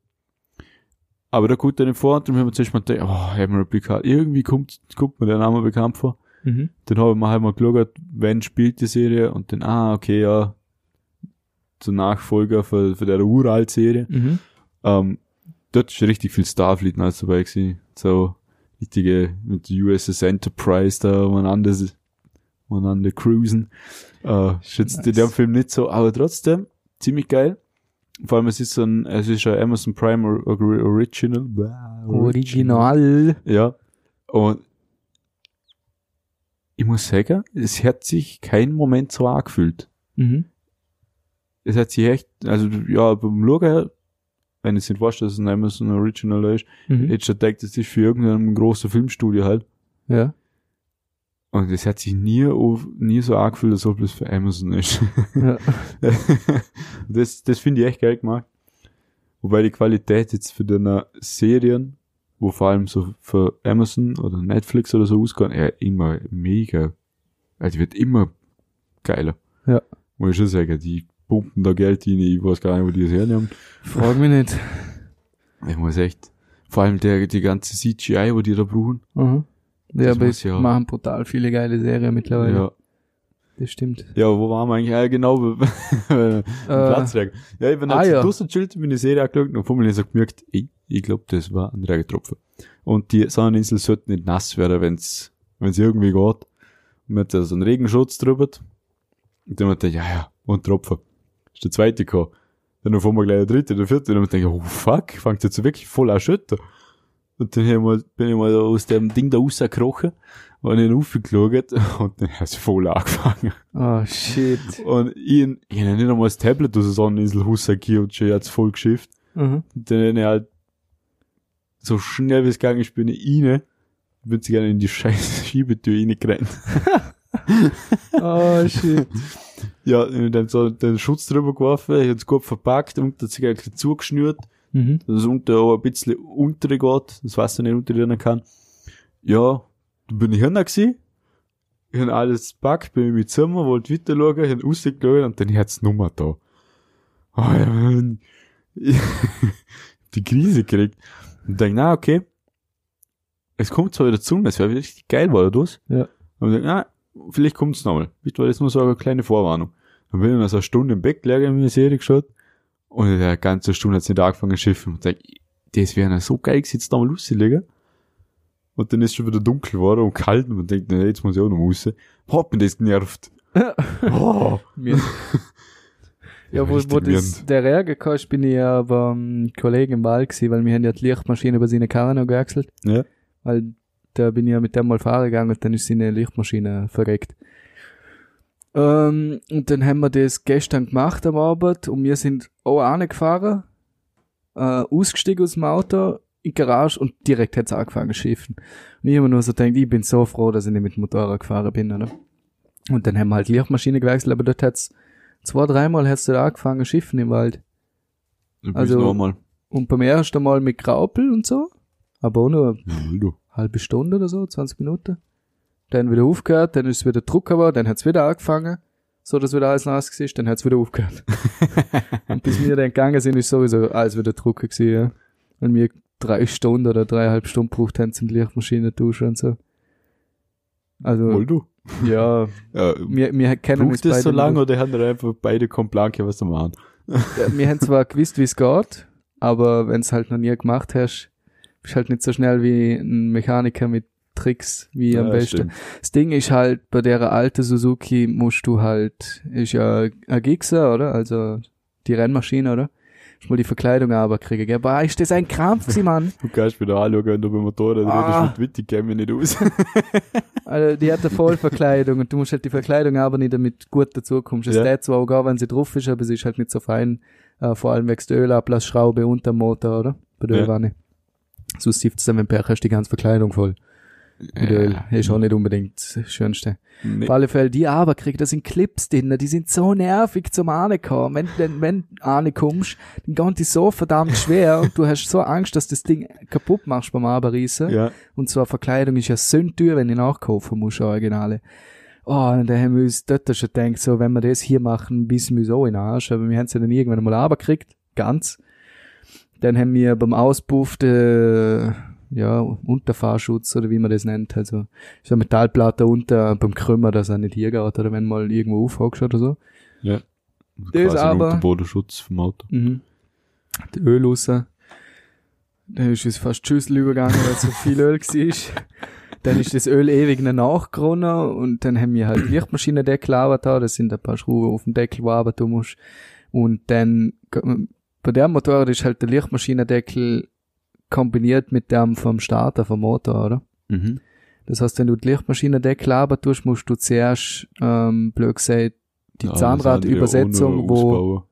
Aber da kommt er nicht vor und dann haben wir zuerst mal gedacht, oh, Admiral Picard, irgendwie kommt, kommt mir der Name bekannt vor. Mhm. Dann habe ich mir halt mal geschaut, wenn spielt die Serie und dann, ah, okay, ja, so Nachfolger für, für der Uralt-Serie. Mhm. Ähm, dort ist richtig viel Starfleet noch dabei gewesen. So, richtige, mit USS Enterprise da umeinander, umeinander cruisen. Äh, ist jetzt in Nice. dem Film nicht so, aber trotzdem, ziemlich geil. Vor allem, es ist so ein, es ist ein Amazon Prime Or- Or- Original. Blah, Original. Ja. Und ich muss sagen, es hat sich kein Moment so angefühlt. Mhm. Es hat sich echt, also ja, beim her, wenn ich nicht weiß, dass es ein Amazon Original ist, Mhm. hätte ich schon gedacht, das ist für irgendein großes Filmstudio halt. Ja. Und es hat sich nie, auf, nie so angefühlt, als ob das für Amazon ist. ja. [LAUGHS] das das finde ich echt geil gemacht. Wobei die Qualität jetzt für deine Serien, wo vor allem so für Amazon oder Netflix oder so ausgehen, ja, immer mega. Also die wird immer geiler. Ja. Muss ich schon sagen, die pumpen da Geld rein, ich weiß gar nicht, wo die das hernehmen. Frag mich nicht. Ich muss echt, vor allem der, die ganze CGI, wo die da brauchen. Mhm. Ja, aber es ja- machen brutal viele geile Serien mittlerweile. Ja. Das stimmt. Ja, wo waren wir eigentlich? Ja, genau, [LAUGHS] äh, Platzregen. Ja, ich bin ah, ja. draußen chillt, bin die Serie angeschaut und vor mir so gemerkt, ey, ich glaube, das war ein Regentropfen. Und die Sonneninsel sollte nicht nass werden, wenn's, wenn's irgendwie geht. Und man hat da so einen Regenschutz drüber. Und dann hat er, ja, ja, und Tropfen. Ist der zweite gekommen. Dann auf einmal gleich der dritte, der vierte. Und dann hab ich oh fuck, fängt jetzt wirklich voll an schütten. Und dann ich bin ich mal aus dem Ding da rausgekrochen und ich raufgeschaut und dann hat es voll angefangen. Oh, shit. Und ich, ich hab nicht einmal das Tablet aus der Sonneninsel rausgekehrt und schon jetzt voll geschifft. Mhm. Und dann hab ich halt so schnell wie es gegangen ist, bin ich rein. Bin sie gerne in die [LAUGHS] scheiß Schiebetür reingerannt. Oh, [LAUGHS] shit. Ja, ich hab dann so den Schutz drüber geworfen, ich hab's gut verpackt und hat sich eigentlich zugeschnürt, Mhm. dass es unter auch ein bisschen unter geht, das Wasser nicht unter kann. Ja, dann bin ich hin gewesen. Ich hab alles gepackt, bin in mein Zimmer, wollte weiter schauen, ich hab rausgeschaut und dann hat's Nummer da. Oh, ja. [LAUGHS] Ich- die Krise gekriegt. Und denk, na, okay. Es kommt zwar wieder zu, es wäre richtig geil, war das? Ja. Und denk, na, vielleicht kommt's nochmal. Vielleicht war das nur so eine kleine Vorwarnung. Dann bin ich nach so eine Stunde im Bett gelegen, wie eine Serie geschaut. Und in der ganzen Stunde hat's nicht angefangen zu schiffen. Und denk, das wäre so geil gewesen, jetzt da mal loszulegen. Und dann ist schon wieder dunkel geworden und kalt und man denkt, nee, jetzt muss ich auch noch raus. Hat mich das genervt. [LAUGHS] oh. Mir, [LAUGHS] ja, wo, wo das, der Ärger kam, bin ich ja beim Kollegen im Wald gewesen, weil wir haben ja die Lichtmaschine über seine Karre noch gewechselt. Ja. Weil da bin ich ja mit dem mal fahren gegangen und dann ist seine Lichtmaschine verreckt. Ähm, und dann haben wir das gestern gemacht am Abend und wir sind auch angefahren, äh, ausgestiegen aus dem Auto, in die Garage und direkt hat's angefangen zu schiffen. Und ich habe nur so gedacht, ich bin so froh, dass ich nicht mit dem Motorrad gefahren bin, oder? Und dann haben wir halt die Lichtmaschine gewechselt, aber dort hat's zwei, dreimal hat's dort angefangen zu schiffen im Wald. Also- nochmal. Und beim ersten Mal mit Graupel und so, aber auch nur. Halbe Stunde oder so, 20 Minuten. Dann wieder aufgehört, dann ist es wieder Drucker war, dann hat's wieder angefangen, so dass wieder alles nass war, dann hat's wieder aufgehört. [LAUGHS] und bis wir dann gegangen sind, ist sowieso alles wieder Drucker gewesen, ja. Und wir drei Stunden oder dreieinhalb Stunden braucht haben zum Lichtmaschine duschen und so. Also, Wohl du. ja, [LAUGHS] Ja, wir, wir kennen uns das so lange oder haben wir einfach beide Komplanke was zu machen? Wir haben zwar gewusst, wie es geht, aber wenn's halt noch nie gemacht hast, bist halt nicht so schnell wie ein Mechaniker mit Tricks wie am Ja, besten. stimmt. Das Ding ist halt, bei der alten Suzuki musst du halt, ist ja ein Gixxer, oder? Also die Rennmaschine, oder? Musst mal die Verkleidung aber kriegen, gell? Boah, ist das ein Krampf, gewesen, Mann. [LAUGHS] Du kannst wieder anschauen, wenn du beim Motorrad Ah. redest mit Wittig, käme ich nicht aus. [LAUGHS] [LAUGHS] Also, die hat eine Vollverkleidung und du musst halt die Verkleidung aber nicht damit gut dazu kommst. Es Ja. ja. zwar auch gar, wenn sie drauf ist, aber sie ist halt nicht so fein, äh, vor allem wegen der Ölablassschraube unter dem Motor, oder? Bei der Ja. Ölwanne. Sonst sieht es dann, wenn Pech hast, die ganze Verkleidung voll. Mit Öl. Ist auch nicht unbedingt das Schönste. Nee. Auf alle Fälle, die aber kriegt, da sind Clips drin, die sind so nervig zum Ankommen. Wenn, wenn, wenn du ankommst, dann gehen die so verdammt schwer und du hast so Angst, dass das Ding kaputt machst beim Aberreißen. Ja. Und zwar Verkleidung ist ja sündteuer, wenn ich nachkaufen muss, originale. Oh, und da haben wir uns dort schon gedacht, so, wenn wir das hier machen, bissen wir so in den Arsch. Aber wir haben es ja dann irgendwann mal runtergekriegt, ganz. Dann haben wir beim Auspuff de, ja, Unterfahrschutz oder wie man das nennt, also, so eine Metallplatte unter beim Krümmer, dass er nicht hier geht oder wenn mal irgendwo aufhagst oder so. ja. Das Quasi aber- Der Bodenschutz vom Auto. Mhm. Die Öl raus. Da ist es fast Schüssel übergegangen, weil so viel Öl war. [LAUGHS] Dann ist das Öl ewig nachgeronnen und dann haben wir halt Lichtmaschinendeckel da, das sind ein paar Schrauben auf dem Deckel, wo du tun musst. Und dann, bei dem Motorrad ist halt der Lichtmaschinendeckel kombiniert mit dem vom Starter vom Motor, oder? Mhm. Das heißt, wenn du die Lichtmaschinendeckel aber tust, musst du zuerst, ähm, blöd gesagt, die Ja, Zahnradübersetzung, wo,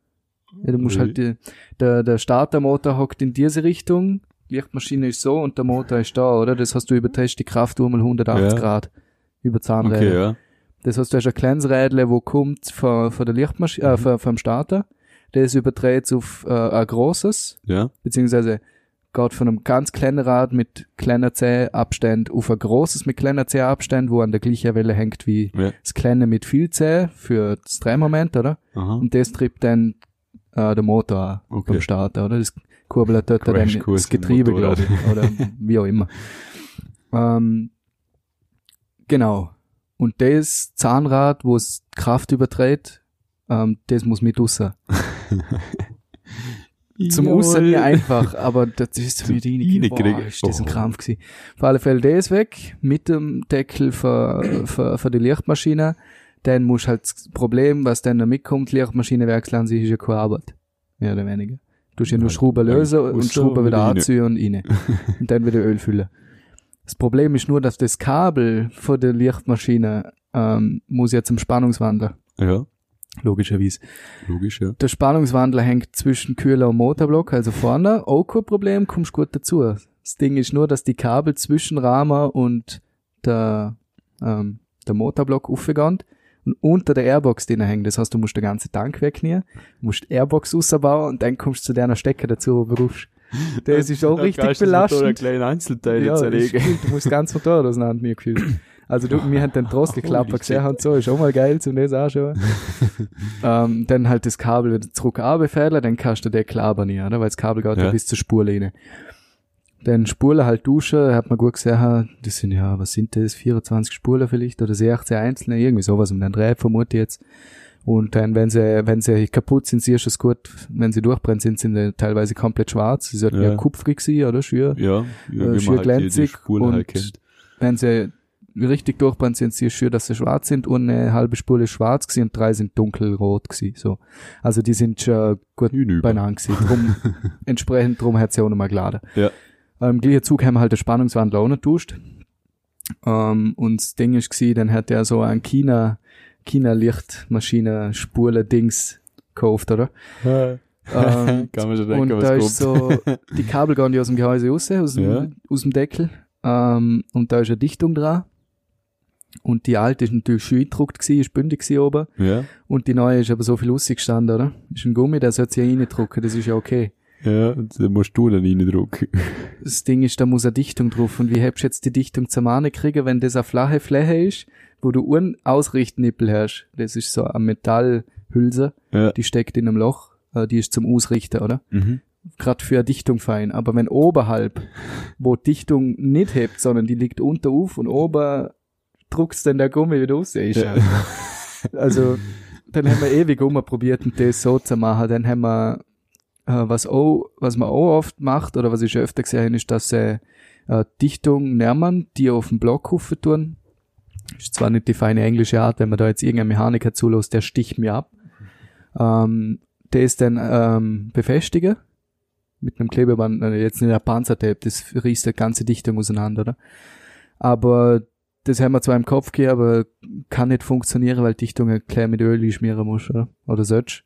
ja, du musst Okay. halt, die, der, der Startermotor hockt in diese Richtung, die Lichtmaschine ist so und der Motor ist da, oder? Das heißt, du überträgst die Kraft um 180 Ja. Grad über Zahnräder. Okay, ja. Das heißt, du hast ein kleines Rädle, wo kommt von, von der Lichtmaschine, Mhm. äh, vom Starter. Das überträgt auf äh, ein großes, Ja. beziehungsweise geht von einem ganz kleinen Rad mit kleiner Zäh-Abstand auf ein großes mit kleiner Zäh-Abstand, wo an der gleichen Welle hängt wie Ja. das kleine mit viel Zäh für das Drehmoment, oder? Aha. Und das treibt dann äh, der Motor Okay. beim Starter, oder? Das kurbelt dort dann das Getriebe, glaube ich. Oder [LAUGHS] wie auch immer. Ähm, genau. Und das Zahnrad, wo es Kraft überträgt, ähm, das muss mit raus. [LAUGHS] [LAUGHS] Zum Aussen ja einfach, aber das ist mir die nicht. Boah, ist das ein Oh. Krampf gewesen. Auf alle Fälle das weg, mit dem Deckel für, für, für die Lichtmaschine. Dann musst halt das Problem, was dann noch mitkommt, Lichtmaschine wechseln, sich ist ja keine Arbeit. Mehr oder weniger. Du musst ja nur Schrauben lösen und du Schrauben wieder anziehen und rein. [LAUGHS] und dann wieder Öl füllen. Das Problem ist nur, dass das Kabel von der Lichtmaschine ähm, muss ja zum Spannungswandler. Ja, Logischerweise. logisch, ja. Der Spannungswandler hängt zwischen Kühler und Motorblock, also vorne. Auch kein Problem, kommst gut dazu. Das Ding ist nur, dass die Kabel zwischen Rahmen und der, ähm, der Motorblock aufgehen und unter der Airbox drin hängen. Das heißt, du musst den ganzen Tank wegnehmen, musst die Airbox rausbauen und dann kommst du zu deiner Stecker dazu, wo du rufst. Das [LAUGHS] ist auch richtig belastend. du musst ganz Motorrad auseinander [LAUGHS] mir gefühlt. Also du, wir haben den Drosselklapper Holy gesehen und so, ist auch mal geil zum das anschauen. [LAUGHS] ähm, dann halt das Kabel wieder zurück anbefehlen, dann kannst du den aber nicht, oder? Weil das Kabel geht ja. Ja. bis zur Spurlehne. Dann Spulen halt duschen, hat man gut gesehen, das sind ja, was sind das, 24 Spulen vielleicht oder 16 einzelne, irgendwie sowas um den Dreh vermute ich jetzt. Und dann, wenn sie, wenn sie kaputt sind, siehst du es gut, wenn sie durchbrennen sind, sind sie teilweise komplett schwarz. Sie sollten ja, Ja. kupfrig sein, oder? Schür. Ja, ja Äh, man halt glänzig Spuren und halt wenn sie richtig durchbrennen, sind sie schön, dass sie schwarz sind und eine halbe Spule schwarz gewesen und drei sind dunkelrot gewesen, so. Also die sind schon gut Hinüber. beieinander gewesen. Drum, [LAUGHS] entsprechend drum hat sie auch nochmal geladen. Ja. Im gleichen Zug haben wir halt den Spannungswandler auch noch getauscht. Ähm, und das Ding ist gewesen, dann hat er so ein China, China-Lichtmaschine, Spule-Dings gekauft, oder? Ähm, [LAUGHS] Kann man schon denken, und da ist so, die Kabel gehen ja aus dem Gehäuse raus, aus dem, [LAUGHS] Ja. aus dem Deckel. Ähm, und da ist eine Dichtung dran. Und die alte ist natürlich schön eingedruckt gewesen, ist bündig gewesen oben. ja, Und die neue ist aber so viel rausgestanden, oder? Ist ein Gummi, der sollte sich ja reindrucken, das ist ja okay. ja, dann musst du dann reindrücken. [LAUGHS] Das Ding ist, da muss eine Dichtung drauf. Und wie hättest du jetzt die Dichtung zur Mahne kriegen, wenn das eine flache Fläche ist, wo du einen Ausrichtnippel hast? Das ist so eine Metallhülse, Ja. die steckt in einem Loch, äh, die ist zum Ausrichten, oder? Mhm. gerade für eine Dichtung fein. Aber wenn oberhalb, wo Dichtung nicht hebt, sondern die liegt unter auf und ober druckst dann der Gummi wieder raus. Ist Ja. Also, dann haben wir ewig probiert und das so zu machen. Dann haben wir, äh, was auch, was man auch oft macht, oder was ich schon öfter gesehen habe, ist, dass sie äh, Dichtung nehmen, die auf den Block rufen tun. Ist zwar nicht die feine englische Art, wenn man da jetzt irgendeinen Mechaniker zulässt, der sticht mir ab. Ähm, der ist dann ähm, befestigen mit einem Klebeband, äh, jetzt nicht ein Panzertape, das riest die ganze Dichtung auseinander, oder? Aber das haben wir zwar im Kopf gehabt, aber kann nicht funktionieren, weil die Dichtung gleich mit Öl schmieren muss, oder? Oder sollst.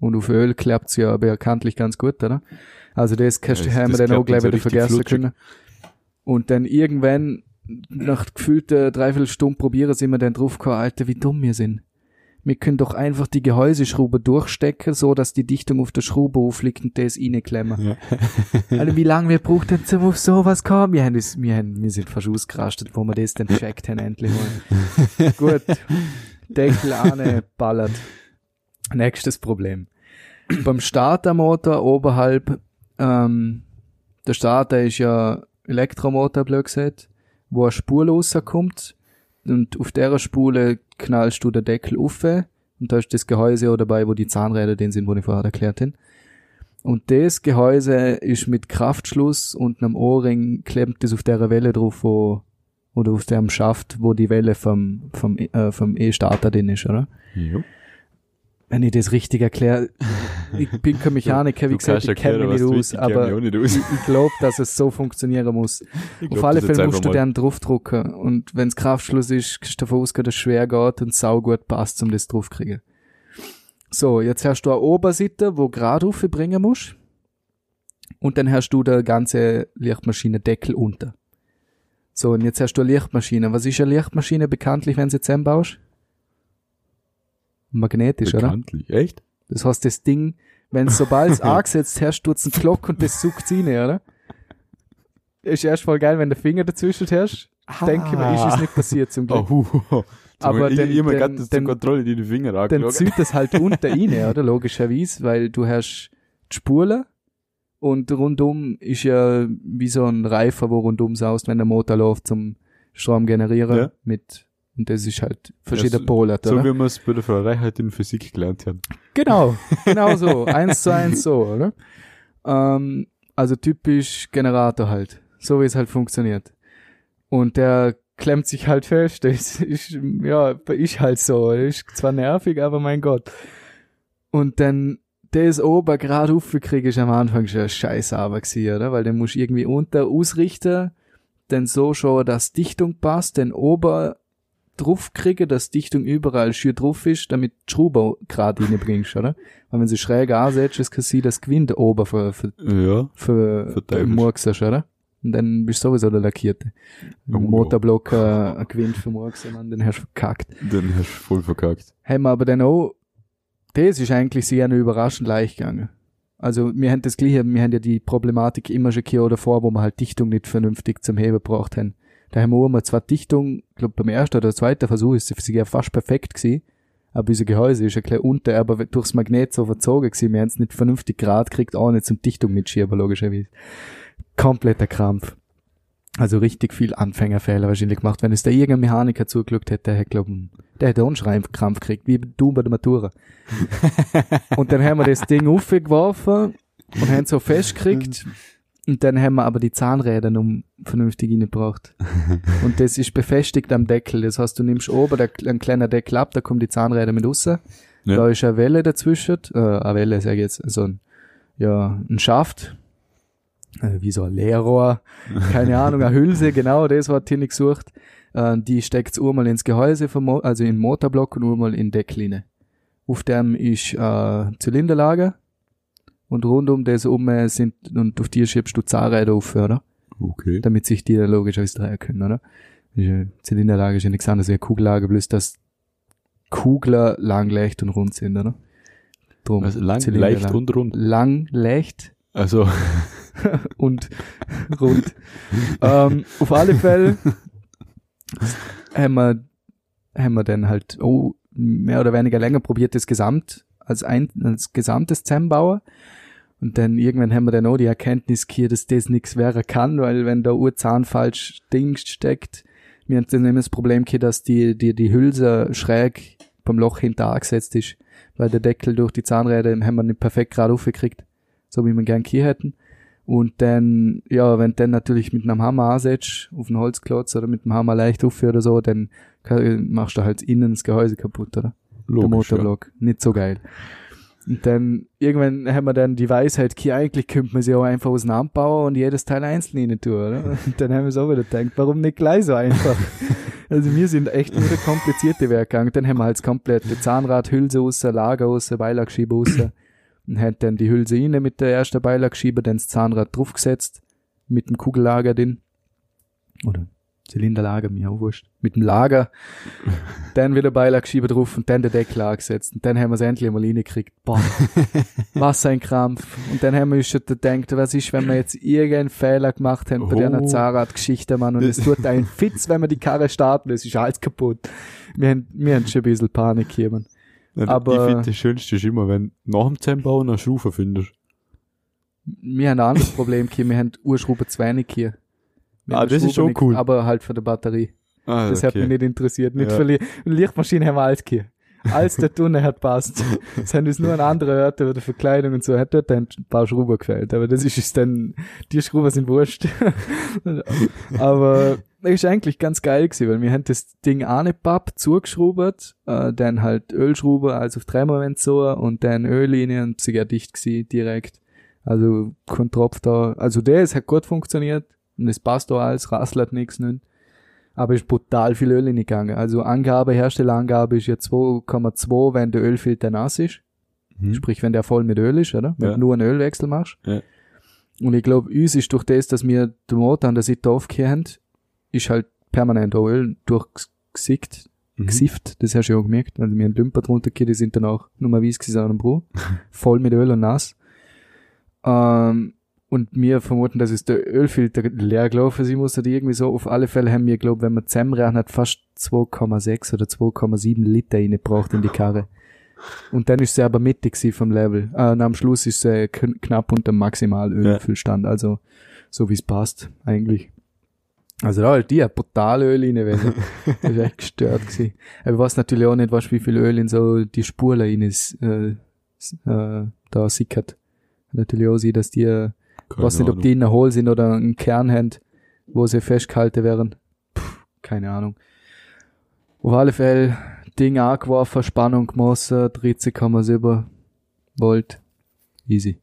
Und auf Öl klappt's ja bekanntlich ganz gut, oder? Also das kannst du Ja, haben wir dann auch klappt gleich wieder vergessen flutschig. können. Und dann irgendwann, nach gefühlter Dreiviertelstunde probieren, sind wir dann draufgekommen, Alter, wie dumm wir sind. Wir können doch einfach die Gehäuseschraube durchstecken, so dass die Dichtung auf der Schraube aufliegt und das reinklemmen. Ja. [LAUGHS] Alter, wie lange wir braucht denn zum auf sowas kommen? Wir haben das, wir haben, wir sind fast ausgerastet, wo wir das dann checkt haben, endlich mal. [LAUGHS] Gut. Deckel ane ballert. Nächstes Problem. Beim Startermotor oberhalb, ähm, der Starter ist ja Elektromotor, blöd gesagt, wo eine Spule rauskommt und auf der Spule knallst du den Deckel auf und da ist das Gehäuse auch dabei, wo die Zahnräder drin sind, wo ich vorher erklärt habe. Und das Gehäuse ist mit Kraftschluss und einem Ohrring klemmt das auf der Welle drauf, wo, oder auf dem Schaft, wo die Welle vom, vom, äh, vom E-Starter drin ist, oder? Jo. Wenn ich das richtig erkläre, ich bin kein Mechaniker, wie gesagt, ich kenne mich nicht aus, ich aber aus. ich glaube, dass es so funktionieren muss. Ich Auf glaub, alle Fälle musst du dann draufdrucken und wenn's Kraftschluss ist, kannst du davon ausgehen, dass es schwer geht und saugut passt, um das draufzukriegen. So, jetzt hast du eine Oberseite, wo gerade bringen musst und dann hast du der ganze Lichtmaschinendeckel unter. So, und jetzt hast du eine Lichtmaschine. Was ist eine Lichtmaschine bekanntlich, wenn sie zusammenbaust? Magnetisch, oder? Bekanntlich. Echt? Das heißt, das Ding, wenn sobald es [LAUGHS] angesetzt einen Glock und das sucht rein, oder? Ist erst voll geil, wenn der Finger dazwischen hast. Denke ich mir, ist es nicht passiert zum Glück. Oh. [LAUGHS] Aber ich, dann- ich dann- das zur dann- Kontrolle die Finger Dann angeschaut. zieht das halt [LAUGHS] unter rein, oder? Logischerweise, weil du hast die Spulen und rundum ist ja wie so ein Reifer, wo rundum saust, wenn der Motor läuft zum Strom generieren Ja. mit, und das ist halt verschiedene so- Pole, oder? So wie wir es bei der Frau Reichert in Physik gelernt haben. Genau, [LAUGHS] genau so. eins zu eins so, oder? Ähm, also typisch Generator halt. So wie es halt funktioniert. Und der klemmt sich halt fest. [LAUGHS] Das ist, ja, ist halt so. Das ist zwar nervig, aber mein Gott. Und dann das oben gerade aufzukriegen, ist am Anfang schon eine scheiß Arbeit gewesen, oder? Weil den musst du irgendwie unter ausrichten, dann so schon, dass Dichtung passt, dann oben drauf kriegen, dass Dichtung überall schön drauf ist, damit die Schraube gerade reinbringst, [LAUGHS] oder? Weil wenn sie schräg ansetzt, ist kann sie das Gewinde oben für, für, Ja. für, für. Murksest, oder? Und dann bist du sowieso der Lackierte. Oh, Im Motorblock äh, ein Gewinn für Murksen, Mann, den hast du verkackt. Dann hast du voll verkackt. Haben wir aber dann auch, das ist eigentlich sehr überraschend leicht gegangen. Also, wir haben das gleiche, wir haben ja die Problematik immer schon gehabt davor, wo wir halt Dichtung nicht vernünftig zum Heben gebraucht haben. Da haben wir auch mal zwar Dichtung, ich glaube beim ersten oder zweiten Versuch ist sie ja fast perfekt gewesen, aber unser Gehäuse ist ja gleich unter, aber durchs Magnet so verzogen gewesen, wir haben es nicht vernünftig gerade gekriegt, auch nicht zum Dichtung mitschieben, logischerweise. kompletter Krampf. Also richtig viel Anfängerfehler wahrscheinlich gemacht. Wenn es da irgendein Mechaniker zugeschaut hätte, der hätte, glaub, der hätte auch einen Krampf gekriegt, wie du bei der Matura. [LAUGHS] und dann haben wir das Ding aufgeworfen und haben so festgekriegt. [LAUGHS] Und dann haben wir aber die Zahnräder um vernünftig reingebracht. [LAUGHS] Und das ist befestigt am Deckel. Das heißt, du nimmst oben der, ein kleiner Deckel ab, da kommen die Zahnräder mit raus. Ja. Da ist eine Welle dazwischen, äh, eine Welle, sag ich jetzt, so ein, ja, ein Schaft, äh, wie so ein Leerrohr, keine Ahnung, eine Hülse, [LAUGHS] genau, das hat Tini gesucht. Äh, die steckt's einmal ins Gehäuse, vom Mo also in den Motorblock und einmal in den Deckel rein. Auf dem ist äh, Zylinderlager und rund um das um äh, sind, und auf die schiebst du Zahnräder auf, oder? Okay. Damit sich die logisch ausdrehen können, oder? Ist ja- Zylinderlager ist ja nichts anderes wie eine Kugellager, bloß dass Kugler lang, leicht und rund sind, oder? Drum. Also lang, leicht und rund. lang, leicht Also, [LAUGHS] und rund. ähm, auf alle Fälle haben wir, haben wir dann halt oh, mehr oder weniger länger probiert, das Gesamt als ein als gesamtes zusammenbauen. Und dann irgendwann haben wir dann auch die Erkenntnis hier, dass das nichts wäre kann, weil wenn der Urzahn falsch Ding steckt, wir haben dann immer das Problem gehabt, dass die, die, die Hülse schräg beim Loch hinter angesetzt ist, weil der Deckel durch die Zahnräder haben wir nicht perfekt gerade aufgekriegt, so wie wir gern hier hätten. Und dann, ja, wenn du dann natürlich mit einem Hammer ansetzt, auf einen Holzklotz oder mit dem Hammer leicht auf oder so, dann machst du halt innen das Gehäuse kaputt, oder? der logisch, ja. Motorblock. Nicht so geil. Und dann, irgendwann haben wir dann die Weisheit, hier eigentlich könnte man sie auch einfach auseinanderbauen und jedes Teil einzeln rein tun, oder? [LAUGHS] Und dann haben wir so wieder gedacht, warum nicht gleich so einfach? [LAUGHS] also wir sind echt nur komplizierte Werk gegangen. Dann haben wir halt das komplette Zahnrad, Hülse raus, Lager raus, Beilagschieber raus. Und haben dann die Hülse rein mit der ersten Beilagschieber, dann das Zahnrad draufgesetzt, mit dem Kugellager drin. Oder Zylinderlager, mir auch wurscht. Mit dem Lager. [LAUGHS] dann wieder Beilagschieber drauf und dann der Deckel angesetzt. Und dann haben wir es endlich mal reingekriegt. Boah, [LAUGHS] was ein Krampf. Und dann haben wir uns schon gedacht, was ist, wenn wir jetzt irgendeinen Fehler gemacht haben bei Oh. der Zahnradgeschichte, Mann. Und es tut einen [LAUGHS] Fitz, wenn wir die Karre starten, es ist alles kaputt. Wir haben, wir haben schon ein bisschen Panik hier, Mann. Nein, Aber- ich finde, das Schönste ist immer, wenn nach dem Zusammenbauen eine Schraube findest. Wir haben ein anderes Problem hier, wir haben Urschrauben zwei nicht hier. Ah, das ist schon cool. Aber halt für die Batterie. Ah, Das hat mich nicht interessiert. Nicht Ja. für die Lichtmaschine haben wir alles hier. Alles der Tunnel hat passt. [LAUGHS] Es haben uns nur an andere Orte oder Verkleidung und so, hat dort ein paar Schrauben gefällt. Aber das ist es dann, die Schrauben sind wurscht. [LAUGHS] Aber das ist eigentlich ganz geil gewesen, weil wir haben das Ding angepappt, zugeschraubt, äh, dann halt Ölschrauben, also auf drei Moment so, und dann Öllinie und sie dicht gewesen, direkt. Also, kein Tropf da. Also, das hat gut funktioniert. Und es passt auch alles, rasselt nichts, nicht aber ist brutal viel Öl gegangen. Also Angabe, Herstellerangabe ist ja 2,2, wenn der Ölfilter nass ist. Hm? Sprich, wenn der voll mit Öl ist, oder? Wenn Ja. du nur einen Ölwechsel machst. Ja. Und ich glaube, uns ist durch das, dass wir den Motor an der Seite aufgehend, ist halt permanent auch Öl durchgesickt, Mhm. gesifft. Das hast du ja auch gemerkt. Also wir haben Dümper drunter gehabt, die sind dann auch nur weiß gewesen an dem Brot. voll mit Öl und nass. Ähm, und wir vermuten, dass es der Ölfilter leer gelaufen sein muss oder irgendwie so. Auf alle Fälle haben wir, glaube wenn man zusammenrechnet, fast 2,6 oder 2,7 Liter reingebracht in die Karre. Und dann ist sie aber mittig gewesen vom Level. Äh, und am Schluss ist sie kn knapp unter dem Maximalölfüllstand. Also so wie es passt, eigentlich. Also da halt die hat brutal Öl rein, weil [LAUGHS] das ist echt gestört gewesen. Aber ich weiß natürlich auch nicht, was wie viel Öl in so die Spur rein ist, äh, äh, da sickert. Natürlich auch sehen, dass die äh, Keine weiß nicht, ob Ahnung. die in Hol sind oder einen Kern haben, wo sie festgehalten werden. Puh, keine Ahnung. Auf alle Fälle, Ding angeworfen, Spannung gemessen, 13,7 Volt. Easy.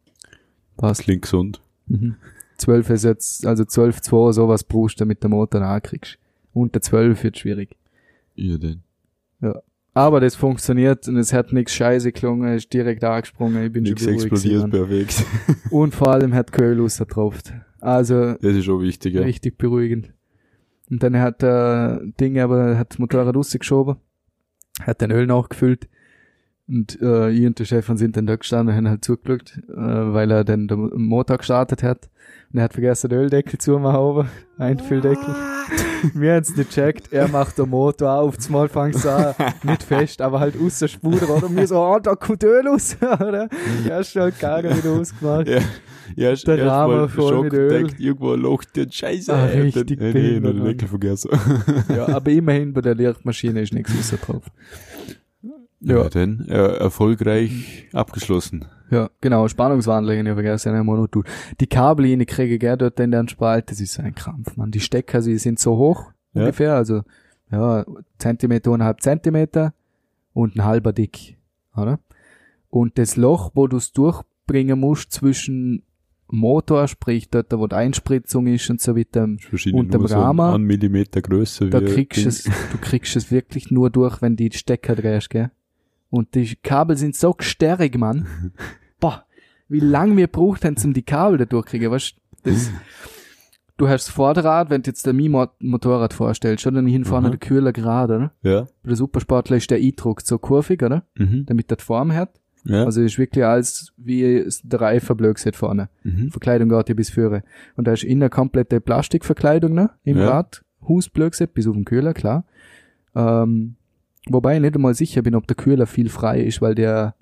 Passt. Klingt gesund. Mhm. 12 ist jetzt, also 12,2 sowas brauchst du, damit der Motor ankriegst. Unter 12 wird schwierig. Ja, denn. Aber das funktioniert und es hat nichts scheiße gelungen, ist direkt angesprungen, ich bin Nichts schon beruhigt explodiert perfekt. [LAUGHS] Und vor allem hat Köhl rausgetropft. Also, Das ist schon wichtig, ja. Richtig beruhigend. Und dann hat der Ding aber, hat das Motorrad rausgeschoben, hat den Öl nachgefüllt und äh, ich und der Stefan sind dann da gestanden und haben halt zugeschaut, äh, weil er dann den Motor gestartet hat. Und er hat vergessen, den Öldeckel zu machen oben, Einfülldeckel. [LAUGHS] Wir haben es nicht gecheckt, er macht den Motor auf, das Mal fängt es an, nicht fest, aber halt aus der Spur, oder? Und wir so, oh, da kommt Öl raus, [LAUGHS] oder? Er ist schon gar nicht ausgemacht. Ja. erst, Der erst Rahmen mal voll Schock mit Öl. denkt, irgendwo locht der Scheiße. Ah, und dann- richtig äh, nee, den. Deckel vergessen. [LAUGHS] Ja, aber immerhin bei der Lichtmaschine ist nichts drauf. Ja, Ja. dann äh, erfolgreich abgeschlossen. Ja, genau, Spannungswandler, ich habe vergessen, einen Monotool. Die Kabel, die ich kriege, gell, dort in den Spalt, das ist ein Krampf, man. Die Stecker, sie sind so hoch, Ja. ungefähr, also, ja, Zentimeter, eineinhalb Zentimeter und ein halber dick, oder? Und das Loch, wo du es durchbringen musst zwischen Motor, sprich dort, wo die Einspritzung ist und so weiter, Verschiedene Unterm nur so Rahmen, einen Millimeter größer da kriegst Ding. du es, du kriegst es wirklich nur durch, wenn die Stecker drehst, gell? Und die Kabel sind so gesterig, Mann. [LAUGHS] Boah, wie lang wir braucht haben, um die Kabel da durchkriegen, weißt du? Das, du hast das Vorderrad, wenn du jetzt der Mi-Motorrad vorstellst, oder hin vorne Mhm. der Kühler gerade, oder? Ja. Bei der Supersportler ist der Eindruck so kurvig, oder? Mhm. Damit der die Form hat. Ja. Also ist wirklich als wie der Reifen blöd gesagt vorne. mhm. Verkleidung geht ja bis führe. Und da ist innen komplette Plastikverkleidung noch im Ja. Rad. Gesagt, bis auf den Kühler, klar. Ähm, wobei ich nicht einmal sicher bin, ob der Kühler viel frei ist, weil der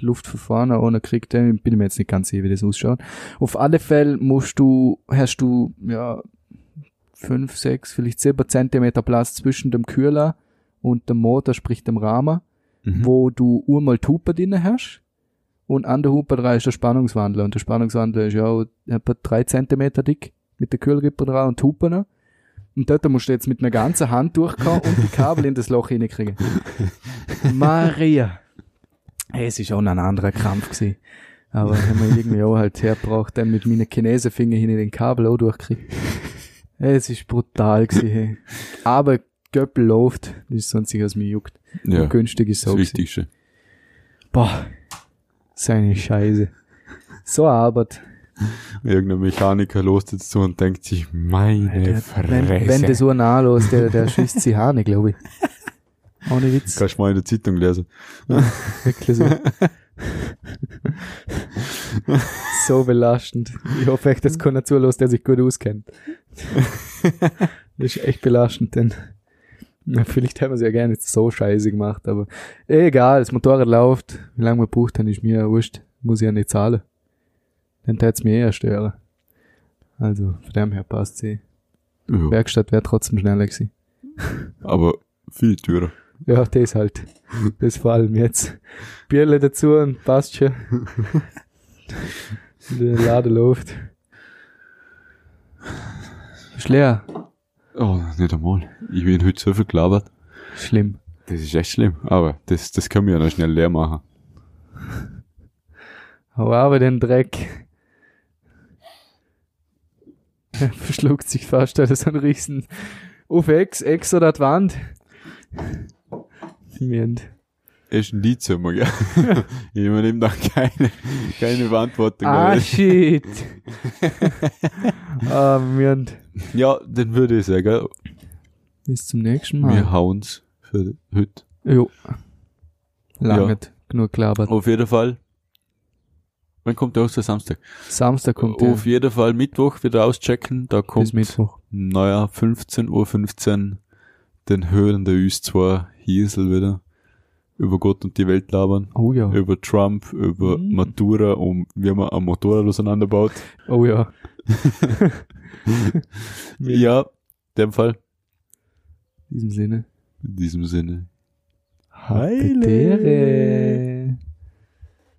Luft von vorne ohne kriegt. Bin ich mir jetzt nicht ganz sicher, wie das ausschaut. Auf alle Fälle musst du, hast du, ja, fünf, sechs, vielleicht sieben Zentimeter Platz zwischen dem Kühler und dem Motor, sprich dem Rahmen Mhm. wo du einmal Hupe drin hast und an der Hupe dran ist der Spannungswandler und der Spannungswandler ist ja etwa drei Zentimeter dick mit der Kühlrippe dran und Hupe. Und dort musst du jetzt mit einer ganzen Hand durchkommen und die Kabel in das Loch hinkriegen. [LAUGHS] Maria. Hey, es ist auch noch ein anderer Krampf gewesen. Aber haben wir irgendwie auch halt hergebracht, dann mit meinen Chinesenfingern hin in den Kabel auch durchkriegt. Hey, es ist brutal gewesen, hey. Aber Göppel läuft, das ist sonst was mir juckt. Ja. Und günstig ist Das so. gewesen. Wichtigste. Boah, seine Scheiße. So Arbeit. Irgendein Mechaniker los dazu und denkt sich, meine Der, Fresse. wenn, wenn der so nah los, der, der schießt sie Hahne, glaube ich. Ohne Witz. Kannst du mal in der Zeitung lesen. [LAUGHS] Wirklich so. so belastend. Ich hoffe echt, dass keiner zulässt, der sich gut auskennt. Das ist echt belastend, denn [LAUGHS] vielleicht haben wir es ja gerne so scheiße gemacht, aber egal, das Motorrad läuft, wie lange man braucht, dann ist mir ja wurscht, muss ich ja nicht zahlen. Dann tät's mir eher stören. Also, von dem her passt sie. Ja. Werkstatt wäre trotzdem schneller gewesen. [LAUGHS] Aber viel teurer. Ja, das halt. Das vor allem jetzt. Bierle dazu und passt schon. [LAUGHS] Der Laden läuft. Ist leer. Oh, nicht einmal. Ich bin heute so viel gelabert. Schlimm. Das ist echt schlimm. Aber das, das können wir ja noch schnell leer machen. Hau aber den Dreck. Er [LAUGHS] verschluckt sich fast, da ist so ein riesen auf Ex, Ex oder die Wand. [LAUGHS] Wir Ist ein Liedzimmer, gell? [LAUGHS] ich übernehme da keine, keine Verantwortung. Ah, shit. ah, wir Ja, dann würde ich sagen, Bis zum nächsten wir Mal. hauen's für heute. Jo. Langet. Genug gelabert. Auf jeden Fall. Wann kommt der aus der Samstag? Samstag kommt der. Auf jeden Fall Mittwoch wieder auschecken. Da Bis kommt Mittwoch. neuer 15.15 Uhr 15, den Höhlen der Üs 2 Hiesel wieder. Über Gott und die Welt labern. Oh ja. Über Trump, über Mhm. Matura und wie man ein Motorrad auseinanderbaut. Oh ja. [LAUGHS] Ja, in dem Fall. In diesem Sinne. In diesem Sinne. Heile.